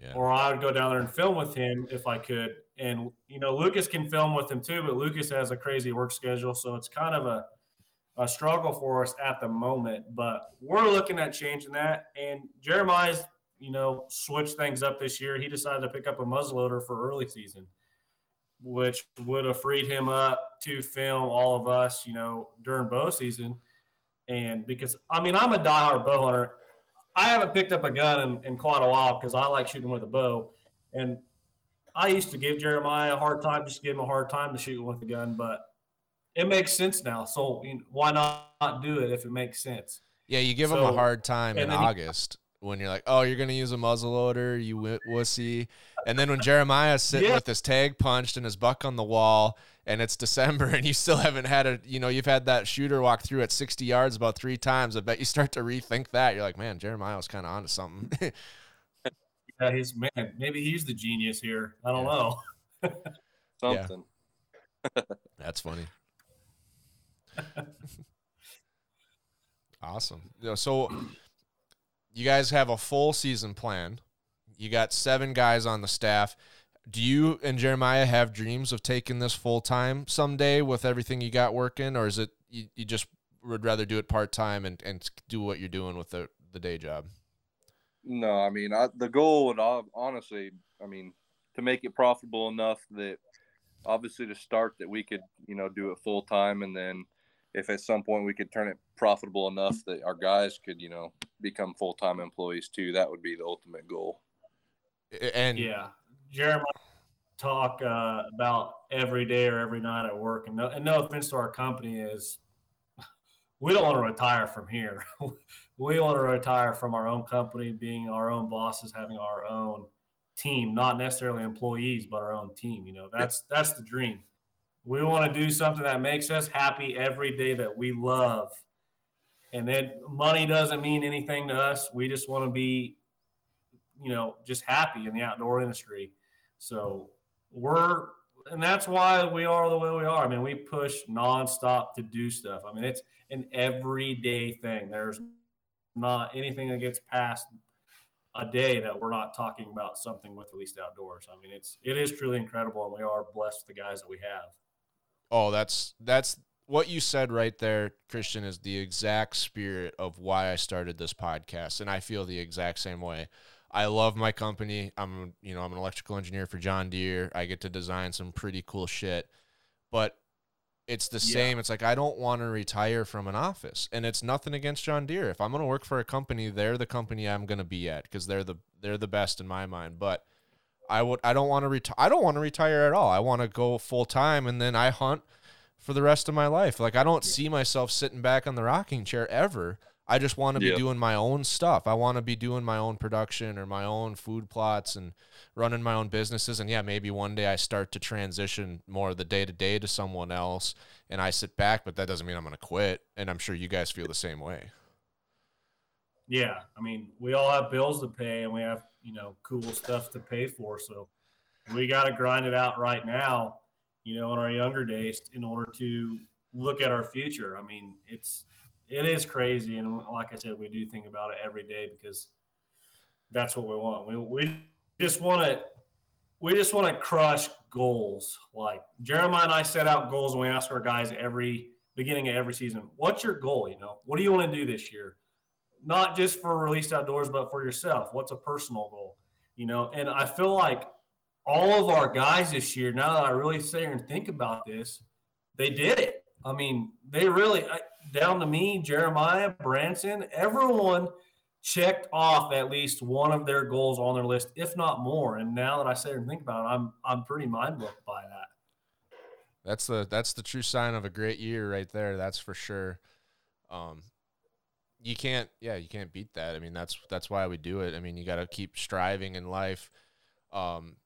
Yeah. or I would go down there and film with him if I could. And you know, Lucas can film with him too, but Lucas has a crazy work schedule, so it's kind of a a struggle for us at the moment. But we're looking at changing that. And Jeremiah's, you know, switch things up this year. He decided to pick up a muzzleloader for early season, which would have freed him up to film all of us, you know, during bow season. And because I mean, I'm a diehard bow hunter. I haven't picked up a gun in, in quite a while because I like shooting with a bow. And I used to give Jeremiah a hard time, just give him a hard time to shoot with a gun, but it makes sense now. So you know, why not, do it if it makes sense? Yeah, you give him a hard time in and then he- August when you're like, "Oh, you're gonna use a muzzleloader, you wi- wussy," and then when Jeremiah's sitting Yeah. with his tag punched and his buck on the wall, and it's December, (laughs) and you still haven't had a, you know, you've had that shooter walk through at 60 yards about three times. I bet you start to rethink that. You're like, "Man, Jeremiah was kind of onto something." (laughs) Yeah, he's man. Maybe he's the genius here. I don't know. (laughs) Yeah. Something. That's funny. awesome. You know, So you guys have a full season plan. You got seven guys on the staff. Do you and Jeremiah have dreams of taking this full time someday with everything you got working, or is it you, you just would rather do it part time and, and do what you're doing with the, the day job? No, I mean, I, the goal would honestly, I mean, to make it profitable enough that obviously to start that we could, you know, do it full time. And then if at some point we could turn it profitable enough that our guys could, you know, become full time employees too, that would be the ultimate goal. And Yeah, Jeremiah talk uh, about every day or every night at work, and no, and no offense to our company is (laughs) we don't want to retire from here. (laughs) we want to retire from our own company, being our own bosses, having our own team, not necessarily employees, but our own team. You know, that's that's the dream. We want to do something that makes us happy every day that we love. And then money doesn't mean anything to us. We just want to be, you know, just happy in the outdoor industry. So we're and that's why we are the way we are. I mean, we push nonstop to do stuff. I mean, it's an everyday thing. There's not anything that gets past a day that we're not talking about something with released outdoors. I mean, it's it is truly incredible, and we are blessed with the guys that we have. Oh, that's that's what you said right there, Christian, is the exact spirit of why I started this podcast, and I feel the exact same way. I love my company. I'm, you know, I'm an electrical engineer for John Deere. I get to design some pretty cool shit. But it's the Yeah. same. It's like I don't want to retire from an office. And it's nothing against John Deere. If I'm going to work for a company, they're the company I'm going to be at because they're the they're the best in my mind. But I would I don't want to retire I don't want to retire at all. I want to go full time and then I hunt for the rest of my life. Like I don't see myself sitting back on the rocking chair ever. I just want to be doing my own stuff. I want to be doing my own production or my own food plots and running my own businesses. And yeah, maybe one day I start to transition more of the day to day to someone else and I sit back, but that doesn't mean I'm going to quit. And I'm sure you guys feel the same way. Yeah, I mean, we all have bills to pay, and we have you know cool stuff to pay for. So we got to grind it out right now. You know, in our younger days, in order to look at our future. I mean, it's it is crazy, and like I said, we do think about it every day because that's what we want. We we just want to we just want to crush goals. Like Jeremiah and I set out goals, and we ask our guys every beginning of every season, "What's your goal? You know, what do you want to do this year?" not just for released outdoors, but for yourself. What's a personal goal? You know, and I feel like all of our guys this year, now that I really sit here and think about this, they did it. I mean, they really, down to me, Jeremiah, Branson, everyone checked off at least one of their goals on their list, if not more. And now that I sit here and think about it, I'm I'm pretty mind blown by that. That's the that's the true sign of a great year right there. That's for sure. Um, you can't, yeah, you can't beat that. I mean, that's that's why we do it. I mean, you got to keep striving in life. Um,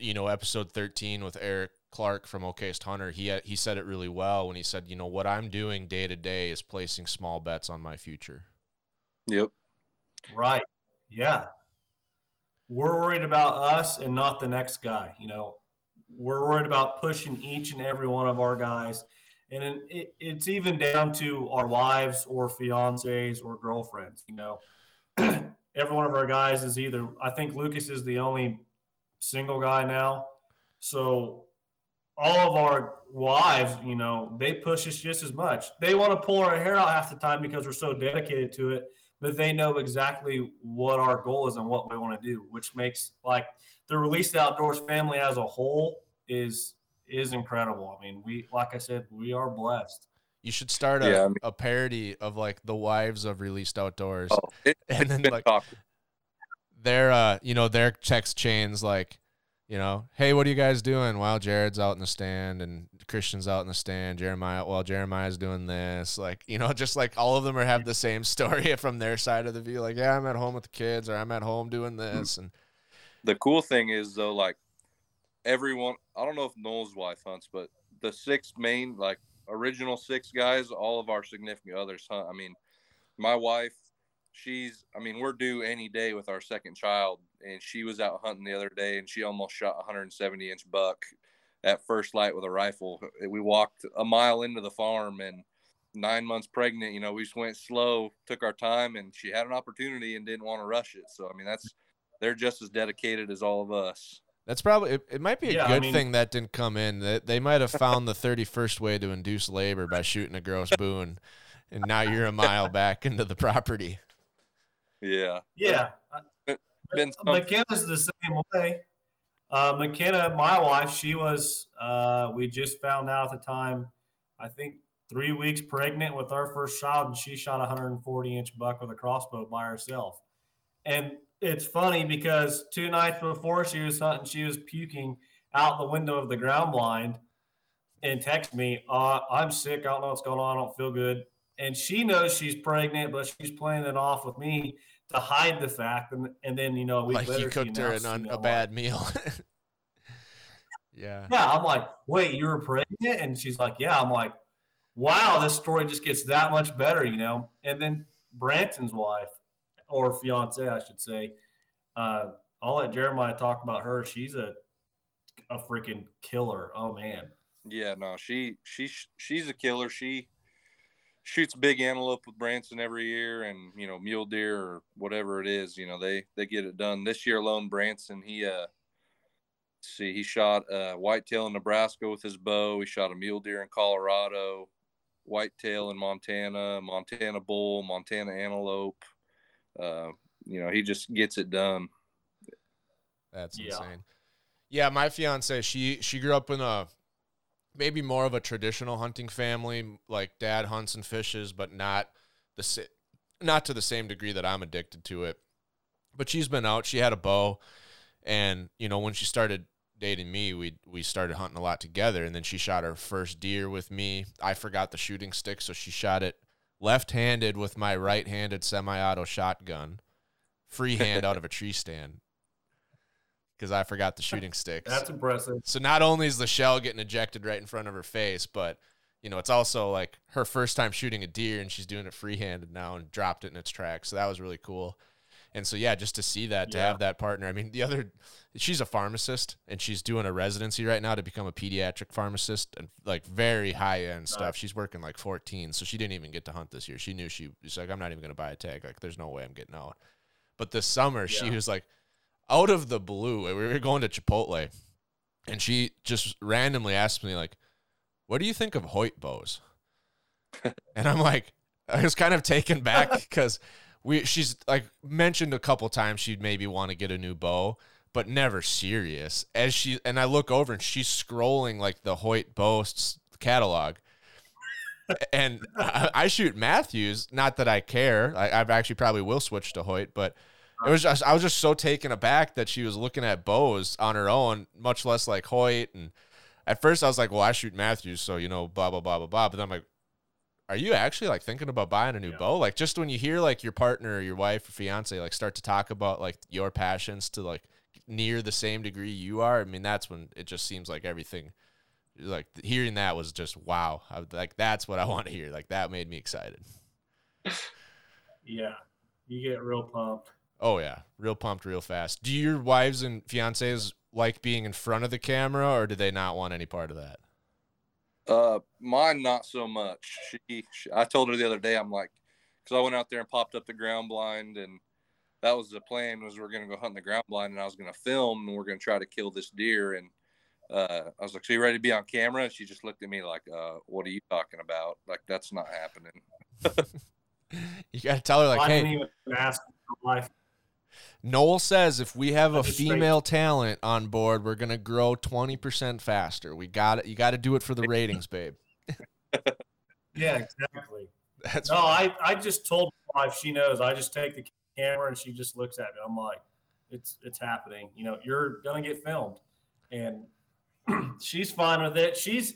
you know, episode thirteen with Eric Clark from Okayest Hunter, he uh, he said it really well when he said, you know, what I'm doing day to day is placing small bets on my future. Yep. Right. Yeah. We're worried about us and not the next guy. You know, we're worried about pushing each and every one of our guys. And it, it, it's even down to our wives or fiancés or girlfriends. You know, (clears throat) every one of our guys is either, I think Lucas is the only single guy now. So all of our wives, you know, they push us just as much. They want to pull our hair out half the time because we're so dedicated to it but they know exactly what our goal is and what we want to do, which makes like the released outdoors family as a whole is is incredible. I mean, we like I said, we are blessed. You should start a, Yeah, I mean- a parody of like the wives of released outdoors. Oh, it, (laughs) and then like talked. Their uh you know their text chains like you know hey what are you guys doing? While jared's out in the stand and christian's out in the stand. Jeremiah while jeremiah's doing this. Like you know (laughs) just like all of them are have the same story (laughs) from their side of the view like yeah i'm at home with the kids or i'm at home doing this and the cool thing is though, like everyone, I don't know if Noel's wife hunts, but the six main, like original six guys, all of our significant others hunt. I mean, my wife, she's, I mean, we're due any day with our second child, and she was out hunting the other day, and she almost shot a 170 inch buck at first light with a rifle. We walked a mile into the farm and. Nine months pregnant, you know, we just went slow, took our time, and she had an opportunity and didn't want to rush it. So, I mean, that's they're just as dedicated as all of us. that's probably it, it might be a Yeah, I good mean- thing that didn't come in that they might have found the 31st way to induce labor by shooting a gross boon and now you're a mile back into the property Yeah. Yeah. McKenna's the same way. Uh, McKenna, my wife, she was, uh, we just found out at the time, I think three weeks pregnant with our first child, and she shot a 140 inch buck with a crossbow by herself. And it's funny because two nights before she was hunting, she was puking out the window of the ground blind and text me, uh, I'm sick. I don't know what's going on. I don't feel good. and she knows she's pregnant, but she's playing it off with me to hide the fact. And and then you know we week like you cooked her announced, an, you know, a like- bad meal. (laughs) yeah. Yeah, I'm like, wait, you were pregnant? And she's like, yeah. I'm like, wow, this story just gets that much better, you know? And then Branson's wife, or fiance, I should say, uh, I'll let Jeremiah talk about her. She's a a freaking killer. Oh man. Yeah, no, she she she's a killer. She shoots big antelope with Branson every year, and you know mule deer or whatever it is. You know they they get it done. This year alone, Branson he uh let's see he shot a whitetail in Nebraska with his bow. He shot a mule deer in Colorado, whitetail in Montana, Montana bull, Montana antelope. Uh, you know he just gets it done. That's Yeah. insane. Yeah, my fiance, she she grew up in a maybe more of a traditional hunting family. Like dad hunts and fishes, but not the not to the same degree that I'm addicted to it. But she's been out. She had a bow, and you know when she started dating me, we we started hunting a lot together. And then she shot her first deer with me. I forgot the shooting stick, so she shot it left-handed with my right-handed semi-auto shotgun, freehand out of a tree stand because I forgot the shooting (laughs) sticks. That's impressive. So not only is the shell getting ejected right in front of her face, but you know, it's also like her first time shooting a deer and she's doing it free-handed now and dropped it in its tracks. So that was really cool. And so yeah, just to see that, to Yeah. have that partner. I mean, the other she's a pharmacist and she's doing a residency right now to become a pediatric pharmacist and like very high end stuff. She's working like 14, so she didn't even get to hunt this year. She knew she was like, I'm not even gonna buy a tag. Like, there's no way I'm getting out. But this summer, she was like, out of the blue, we were going to Chipotle, and she just randomly asked me like, "What do you think of Hoyt bows?" (laughs) and I'm like, I was kind of taken back (laughs) because we she's like mentioned a couple times she'd maybe want to get a new bow, but never serious. As she and I look over and she's scrolling like the Hoyt bows catalog. and I, I shoot Mathews. Not that I care. I, I've actually probably will switch to Hoyt, but it was just I was just so taken aback that she was looking at bows on her own, much less like Hoyt. And at first I was like, well, I shoot Mathews, so you know, blah blah blah blah blah. But then I'm like, are you actually like thinking about buying a new Yeah. bow? Like just when you hear like your partner or your wife or fiance like start to talk about like your passions to like near the same degree you are, I mean that's when it just seems like everything like hearing that was just wow. I, like that's what I want to hear. Like that made me excited. (laughs) Yeah. You get real pumped. Oh yeah, real pumped, real fast. Do your wives and fiancés like being in front of the camera, or do they not want any part of that? Uh, mine not so much. She, she I told her the other day, I'm like, because I went out there and popped up the ground blind, and that was the plan was we're gonna go hunt the ground blind, and I was gonna film, and we're gonna try to kill this deer, and uh, I was like, so you ready to be on camera? And she just looked at me like, uh, what are you talking about? Like that's not happening. (laughs) You got to tell her like, I hey, didn't even ask my wife. Noel says if we have a female talent on board, we're gonna grow twenty percent faster. We got it. You got to do it for the (laughs) ratings, babe. Yeah, exactly. (laughs) That's No, I, I just told my wife she knows. I just take the camera and she just looks at me. I'm like, it's it's happening. You know, you're gonna get filmed, and (clears throat) she's fine with it. She's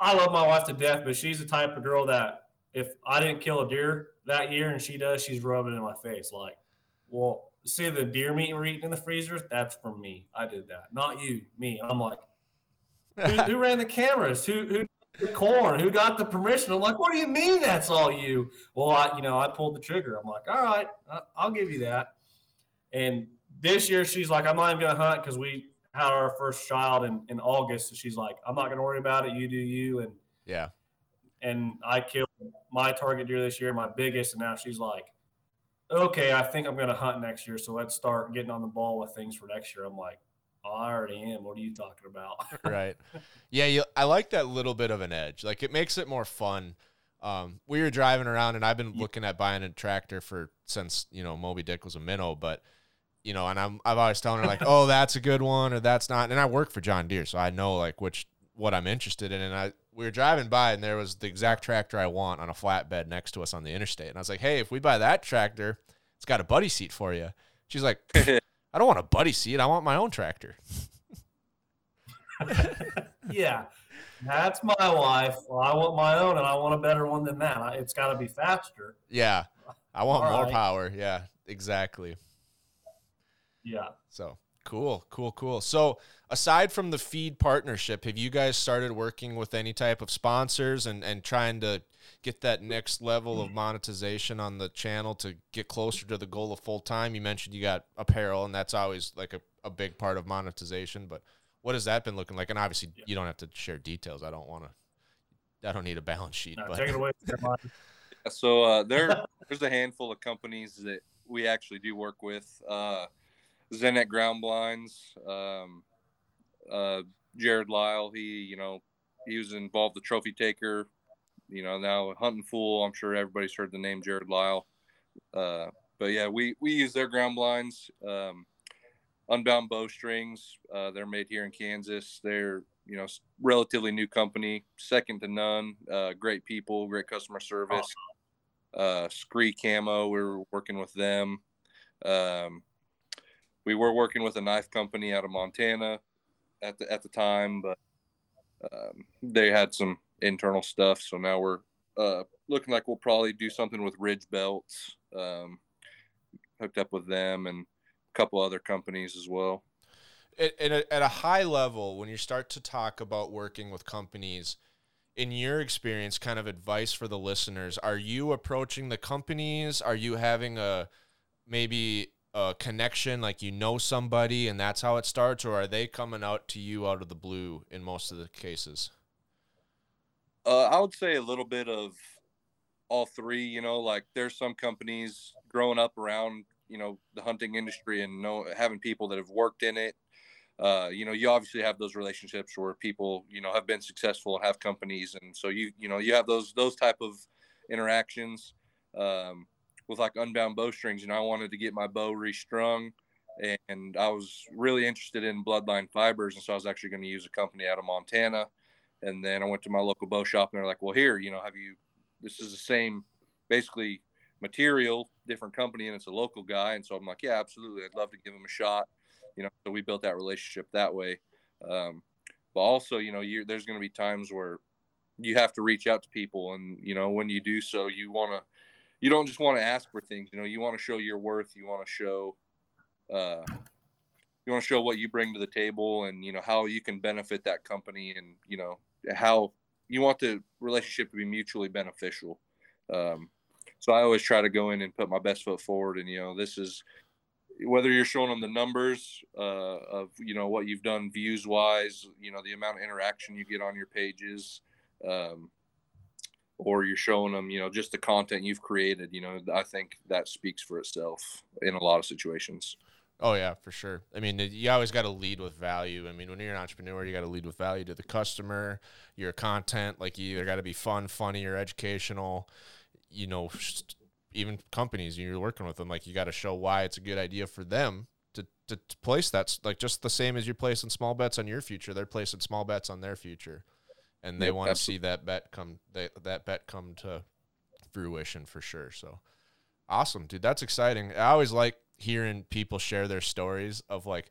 I love my wife to death, but she's the type of girl that if I didn't kill a deer that year and she does, she's rubbing it in my face like, well, see the deer meat we're eating in the freezers? That's from me. I did that, not you, me. I'm like, who, who ran the cameras? Who who the corn? Who got the permission? I'm like, what do you mean that's all you? Well, I, you know, I pulled the trigger. I'm like, all right, I'll give you that. And this year, she's like, I'm not even gonna hunt because we had our first child in, in August. So she's like, I'm not gonna worry about it. You do you. And yeah. and I killed my target deer this year, my biggest, and now she's like, okay, I think I'm gonna hunt next year. So let's start getting on the ball with things for next year. I'm like, oh, I already am. What are you talking about? (laughs) right. Yeah, you, I like that little bit of an edge. Like it makes it more fun. Um, we were driving around, and I've been looking at buying a tractor for since you know Moby Dick was a minnow, but you know, and I'm I've always telling her like, oh, that's a good one, or that's not. And I work for John Deere, so I know like which what I'm interested in. And I we were driving by, and there was the exact tractor I want on a flatbed next to us on the interstate. And I was like, hey, if we buy that tractor, it's got a buddy seat for you. She's like, (laughs) I don't want a buddy seat. I want my own tractor. (laughs) yeah. That's my wife. Well, I want my own, and I want a better one than that. It's got to be faster. Yeah. I want All more right. power. Yeah, exactly. Yeah. So cool, cool, cool. So aside from the feed partnership, have you guys started working with any type of sponsors and, and trying to get that next level of monetization on the channel to get closer to the goal of full time? You mentioned you got apparel and that's always like a, a big part of monetization, but what has that been looking like? And obviously you don't have to share details. I don't want to, I don't need a balance sheet, No, but take it away. (laughs) So uh, there, (laughs) there's a handful of companies that we actually do work with. Uh, Zenet Ground Blinds, um, uh, Jared Lyle. He, you know, he was involved the Trophy Taker. You know, now Hunting Fool. I'm sure everybody's heard the name Jared Lyle. Uh, but yeah, we we use their ground blinds. Um, Unbound Bowstrings. Uh, they're made here in Kansas. They're you know relatively new company, second to none. Uh, great people, great customer service. Uh, Scree Camo. We were working with them. Um, we were working with a knife company out of Montana at the at the time, but um, they had some internal stuff. So now we're uh, looking like we'll probably do something with Ridge Belts. Um, hooked up with them and a couple other companies as well. at, at, a, at a high level, when you start to talk about working with companies, in your experience, kind of advice for the listeners, are you approaching the companies? Are you having a maybe a connection, like you know somebody and that's how it starts, or are they coming out to you out of the blue in most of the cases? Uh, I would say a little bit of all three. You know, like there's some companies growing up around you know the hunting industry and know having people that have worked in it. Uh, you know, you obviously have those relationships where people you know have been successful and have companies, and so you you know you have those those type of interactions. Um, with like unbound bowstrings, know, I wanted to get my bow restrung, and I was really interested in bloodline fibers, and so I was actually going to use a company out of Montana. And then I went to my local bow shop and they're like, well, here, you know, have you, this is the same basically material, different company, and it's a local guy. And so I'm like, yeah, absolutely. I'd love to give him a shot. You know, so we built that relationship that way. Um, but also, you know, there's going to be times where you have to reach out to people. And, you know, when you do so, you want to, you don't just want to ask for things, you know, you want to show your worth. You want to show, uh, you want to show what you bring to the table and, you know, how you can benefit that company and, you know, how you want the relationship to be mutually beneficial. Um, so I always try to go in and put my best foot forward. And, you know, this is whether you're showing them the numbers uh, of, you know, what you've done views wise, you know, the amount of interaction you get on your pages, um, or you're showing them, you know, just the content you've created, you know, I think that speaks for itself in a lot of situations. Oh yeah, for sure. I mean, you always got to lead with value. I mean, when you're an entrepreneur, you got to lead with value to the customer, your content. Like you either got to be fun, funny, or educational. You know, even companies you're working with them, like you got to show why it's a good idea for them to, to to place that. Like just the same as you're placing small bets on your future, they're placing small bets on their future, and they Yep, want to see that bet come they, that bet come to fruition for sure. So awesome, dude. That's exciting. I always like hearing people share their stories of like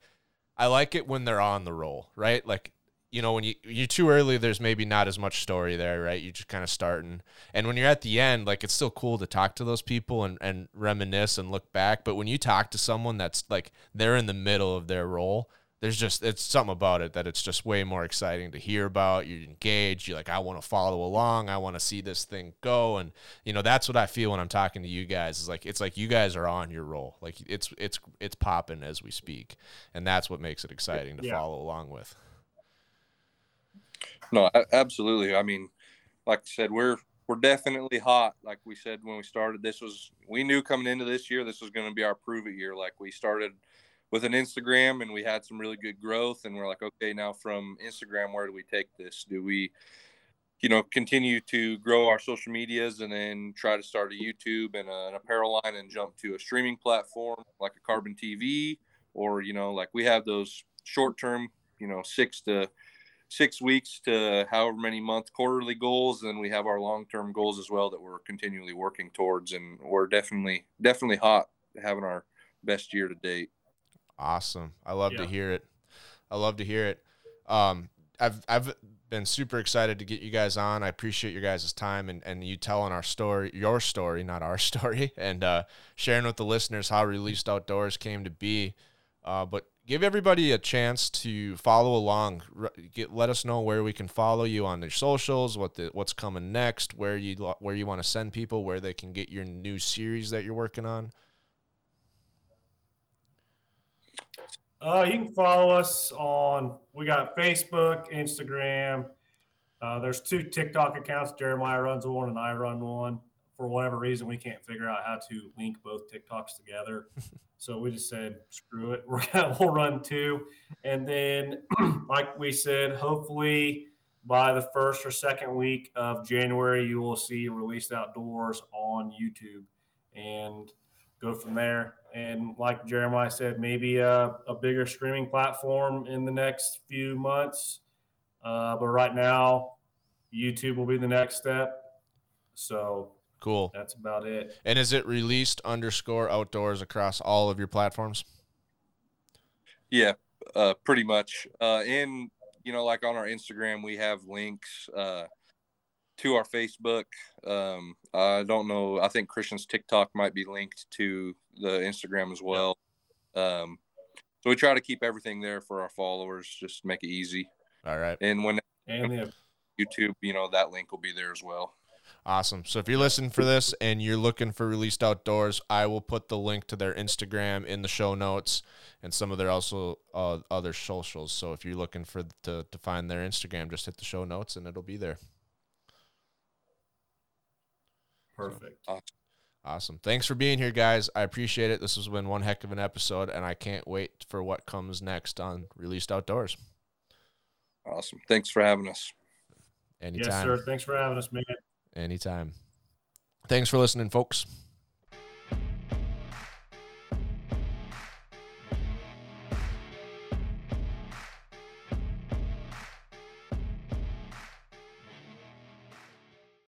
I like it when they're on the roll, right? Like you know when you you're too early there's maybe not as much story there, right? You're just kind of starting. And when you're at the end, like it's still cool to talk to those people and and reminisce and look back, but when you talk to someone that's like they're in the middle of their role, there's just it's something about it that it's just way more exciting to hear about. You're engaged. You're like, I want to follow along. I want to see this thing go. And you know, that's what I feel when I'm talking to you guys. Is like it's like you guys are on your roll. Like it's it's it's popping as we speak, and that's what makes it exciting to Yeah. follow along with. No, absolutely. I mean, like I said, we're we're definitely hot. Like we said when we started, this was we knew coming into this year this was going to be our prove it year. Like we started with an Instagram and we had some really good growth, and we're like, okay, now from Instagram, where do we take this? Do we, you know, continue to grow our social medias and then try to start a YouTube and a, an apparel line and jump to a streaming platform like a Carbon TV, or you know, like we have those short term, you know, six to six weeks to however many month quarterly goals and we have our long-term goals as well that we're continually working towards and we're definitely definitely hot having our best year to date Awesome. I love to hear it. I love to hear it. Um, I've I've been super excited to get you guys on. I appreciate your guys' time and, and you telling our story, your story, not our (laughs) story, and uh, sharing with the listeners how Released Outdoors came to be. Uh, but give everybody a chance to follow along. Get let us know where we can follow you on their socials, what the what's coming next, where you where you want to send people, where they can get your new series that you're working on. Uh, you can follow us on. We got Facebook, Instagram. Uh, there's two TikTok accounts. Jeremiah runs one, and I run one. For whatever reason, we can't figure out how to link both TikToks together. (laughs) so we just said, "Screw it, (laughs) we're gonna we'll run two. And then, (clears throat) like we said, hopefully by the first or second week of January, you will see Released Outdoors on YouTube, and go from there. And like Jeremiah said, maybe a, a bigger streaming platform in the next few months. Uh, but right now, YouTube will be the next step. So Cool. that's about it. And is it released underscore outdoors across all of your platforms? Yeah, uh, pretty much. Uh, and you know, like on our Instagram, we have links uh, to our Facebook. Um, I don't know. I think Christian's TikTok might be linked to the Instagram as well. Um, so we try to keep everything there for our followers, just make it easy. All right. And when And the YouTube, you know, that link will be there as well. Awesome. So if you're listening for this and you're looking for Released Outdoors, I will put the link to their Instagram in the show notes and some of their also uh, other socials. So if you're looking for to to find their Instagram, just hit the show notes and it'll be there. Perfect. Awesome. Thanks for being here, guys. I appreciate it. This has been one heck of an episode, and I can't wait for what comes next on Released Outdoors. Awesome. Thanks for having us. Anytime. Yes, sir. Thanks for having us, man. Anytime. Thanks for listening, folks.